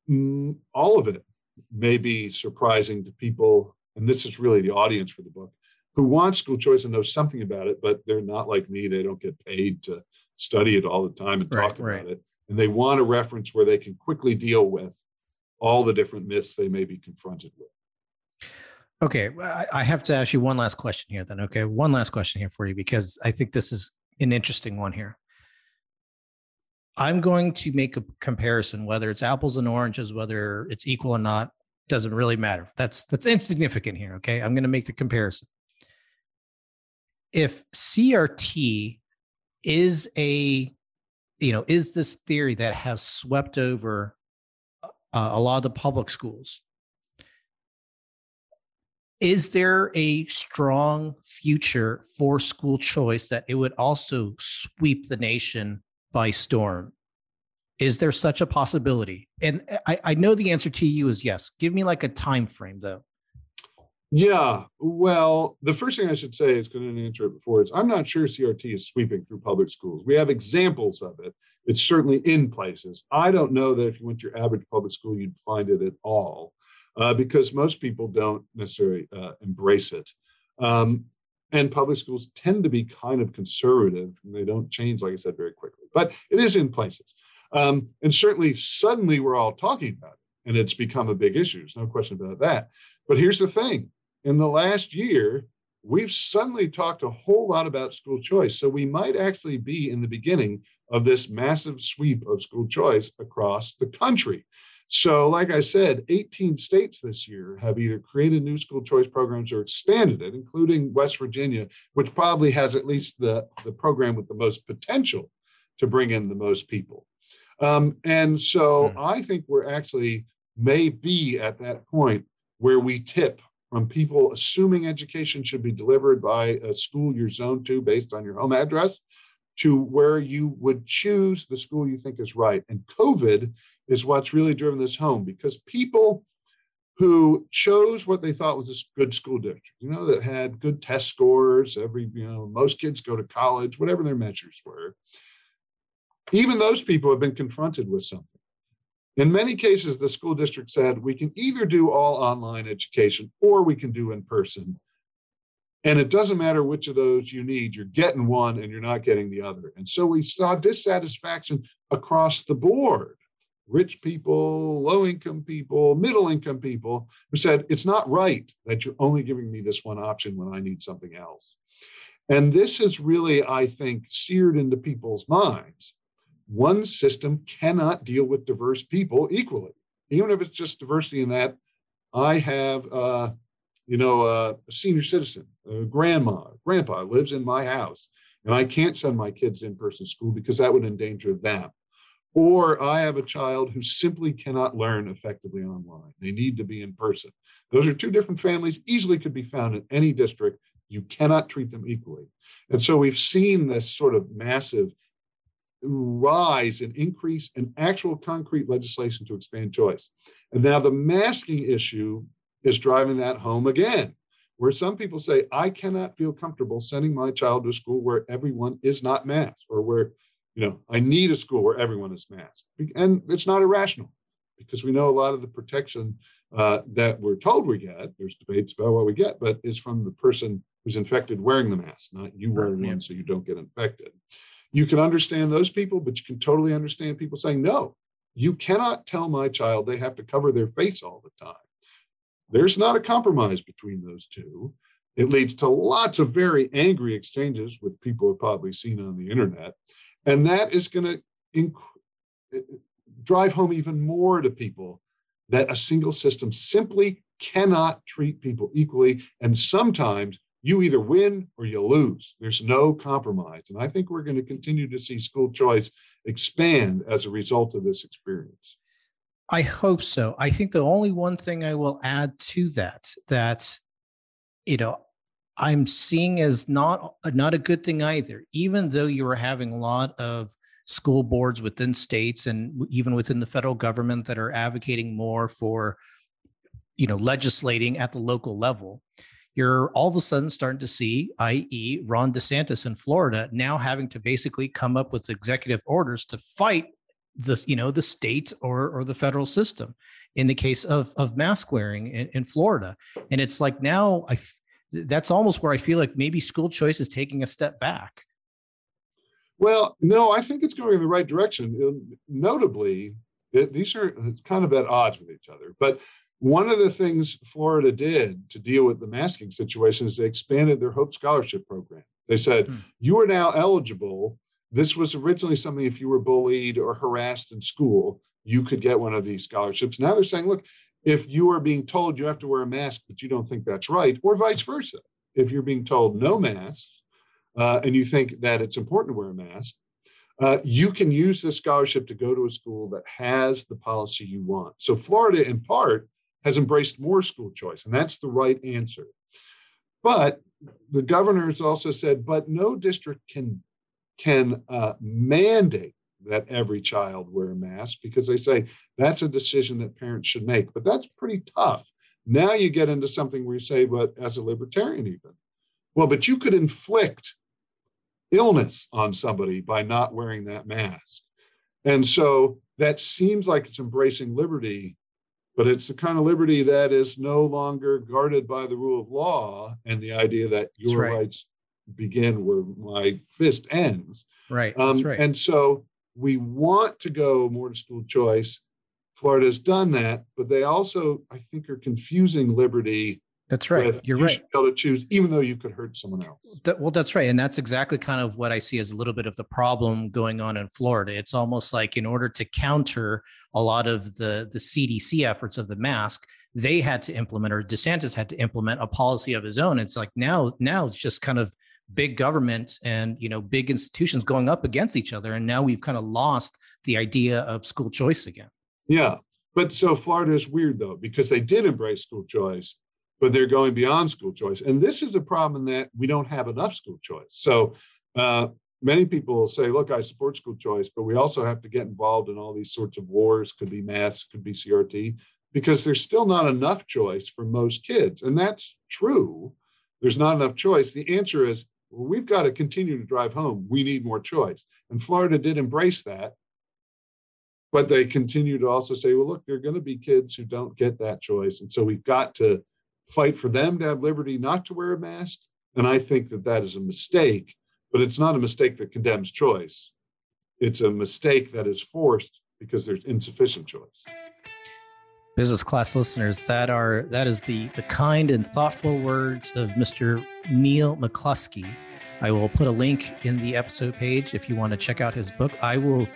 mm, all of it may be surprising to people, and this is really the audience for the book, who want school choice and know something about it, but they're not like me. They don't get paid to study it all the time and right, talk about right. it and they want a reference where they can quickly deal with all the different myths they may be confronted with. Okay, I have to ask you one last question here then. Okay, one last question here for you because I think this is an interesting one here. I'm going to make a comparison, whether it's apples and oranges, whether it's equal or not, doesn't really matter. That's that's insignificant here. Okay, I'm going to make the comparison. If CRT is a you know, is this theory that has swept over uh, a lot of the public schools. Is there a strong future for school choice that it would also sweep the nation by storm? Is there such a possibility? And I, I know the answer to you is yes. Give me like a time frame though. Yeah, well, the first thing I should say is going to answer it before is I'm not sure CRT is sweeping through public schools. We have examples of it. It's certainly in places. I don't know that if you went to your average public school, you'd find it at all, uh, because most people don't necessarily uh, embrace it. Um, and public schools tend to be kind of conservative, and they don't change, like I said, very quickly. But it is in places. Um, and certainly, suddenly, we're all talking about it, and it's become a big issue. There's no question about that. But here's the thing in the last year, we've suddenly talked a whole lot about school choice. So we might actually be in the beginning of this massive sweep of school choice across the country. So, like I said, 18 states this year have either created new school choice programs or expanded it, including West Virginia, which probably has at least the, the program with the most potential to bring in the most people. Um, and so hmm. I think we're actually may be at that point where we tip from people assuming education should be delivered by a school you're zoned to based on your home address to where you would choose the school you think is right. And COVID is what's really driven this home because people who chose what they thought was a good school district, you know, that had good test scores. Every, you know, most kids go to college, whatever their measures were. Even those people have been confronted with something. In many cases, the school district said we can either do all online education or we can do in person. And it doesn't matter which of those you need, you're getting one and you're not getting the other. And so we saw dissatisfaction across the board rich people, low income people, middle income people who said, it's not right that you're only giving me this one option when I need something else. And this is really, I think, seared into people's minds. One system cannot deal with diverse people equally, even if it's just diversity in that I have, uh, you know, a senior citizen, a grandma, grandpa lives in my house, and I can't send my kids in person school because that would endanger them or I have a child who simply cannot learn effectively online. They need to be in person. Those are two different families, easily could be found in any district. You cannot treat them equally. And so we've seen this sort of massive rise and increase in actual concrete legislation to expand choice. And now the masking issue is driving that home again, where some people say, I cannot feel comfortable sending my child to a school where everyone is not masked or where you know, I need a school where everyone is masked. And it's not irrational because we know a lot of the protection uh, that we're told we get, there's debates about what we get, but is from the person who's infected wearing the mask, not you wearing one so you don't get infected. You can understand those people, but you can totally understand people saying, no, you cannot tell my child they have to cover their face all the time. There's not a compromise between those two. It leads to lots of very angry exchanges, which people have probably seen on the internet. And that is going to inc- uh, drive home even more to people that a single system simply cannot treat people equally. And sometimes you either win or you lose. There's no compromise. And I think we're going to continue to see school choice expand as a result of this experience. I hope so. I think the only one thing I will add to that, that, you know, I'm seeing as not not a good thing either. Even though you are having a lot of school boards within states and even within the federal government that are advocating more for, you know, legislating at the local level, you're all of a sudden starting to see, i.e., Ron DeSantis in Florida now having to basically come up with executive orders to fight the you know the state or or the federal system in the case of of mask wearing in, in Florida and it's like now I that's almost where I feel like maybe school choice is taking a step back. Well, no, I think it's going in the right direction. Notably, it, these are kind of at odds with each other. But one of the things Florida did to deal with the masking situation is they expanded their Hope Scholarship program. They said, hmm. you are now eligible. This was originally something if you were bullied or harassed in school, you could get one of these scholarships. Now they're saying, look, if you are being told you have to wear a mask, but you don't think that's right, or vice versa. If you're being told no masks uh, and you think that it's important to wear a mask, uh, you can use this scholarship to go to a school that has the policy you want. So, Florida, in part, has embraced more school choice, and that's the right answer. But the governor has also said, but no district can can uh, mandate that every child wear a mask because they say that's a decision that parents should make. But that's pretty tough. Now you get into something where you say, but as a libertarian, even, well, but you could inflict illness on somebody by not wearing that mask. And so that seems like it's embracing liberty, but it's the kind of liberty that is no longer guarded by the rule of law and the idea that your right. rights begin where my fist ends. Right. Um, That's right. And so we want to go more to school choice. Florida has done that, but they also, I think, are confusing liberty. That's right. You're you right. Be able to choose, even though you could hurt someone else. That, well, that's right, and that's exactly kind of what I see as a little bit of the problem going on in Florida. It's almost like in order to counter a lot of the the CDC efforts of the mask, they had to implement, or DeSantis had to implement a policy of his own. It's like now, now it's just kind of big government and you know big institutions going up against each other and now we've kind of lost the idea of school choice again yeah but so florida is weird though because they did embrace school choice but they're going beyond school choice and this is a problem that we don't have enough school choice so uh, many people say look i support school choice but we also have to get involved in all these sorts of wars could be mass could be crt because there's still not enough choice for most kids. And that's true. There's not enough choice. The answer is well, we've got to continue to drive home. We need more choice. And Florida did embrace that. But they continue to also say, well, look, there are going to be kids who don't get that choice. And so we've got to fight for them to have liberty not to wear a mask. And I think that that is a mistake, but it's not a mistake that condemns choice. It's a mistake that is forced because there's insufficient choice business class listeners that are that is the the kind and thoughtful words of mr neal mccluskey i will put a link in the episode page if you want to check out his book i will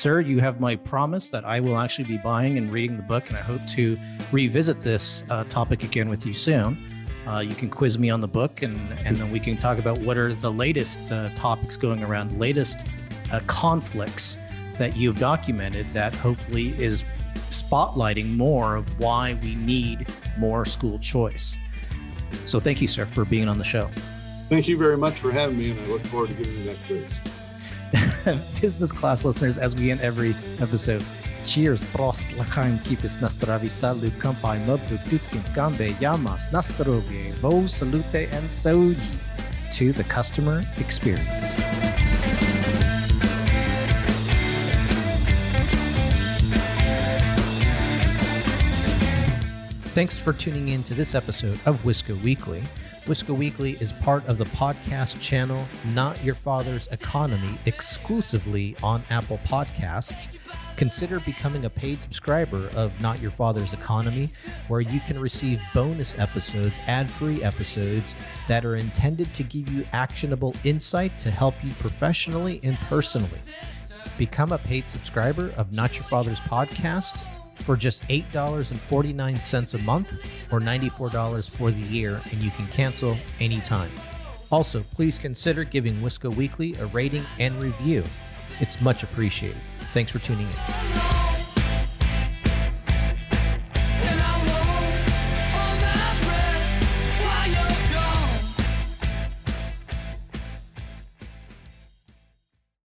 sir you have my promise that i will actually be buying and reading the book and i hope to revisit this uh, topic again with you soon uh, you can quiz me on the book and and then we can talk about what are the latest uh, topics going around latest uh, conflicts that you've documented that hopefully is spotlighting more of why we need more school choice. So thank you, sir, for being on the show. Thank you very much for having me, and I look forward to giving you that quiz. Business class listeners, as we end every episode, cheers, prost, lachaim, kipis nastravi salu, kampai, nodru, tutsint, gambe, yamas, nastrovie, vo, salute, and soji to the customer experience. Thanks for tuning in to this episode of Wisco Weekly. Wisco Weekly is part of the podcast channel Not Your Father's Economy exclusively on Apple Podcasts. Consider becoming a paid subscriber of Not Your Father's Economy, where you can receive bonus episodes, ad free episodes that are intended to give you actionable insight to help you professionally and personally. Become a paid subscriber of Not Your Father's Podcast for just $8.49 a month or $94 for the year, and you can cancel anytime. Also, please consider giving Wisco Weekly a rating and review. It's much appreciated. Thanks for tuning in.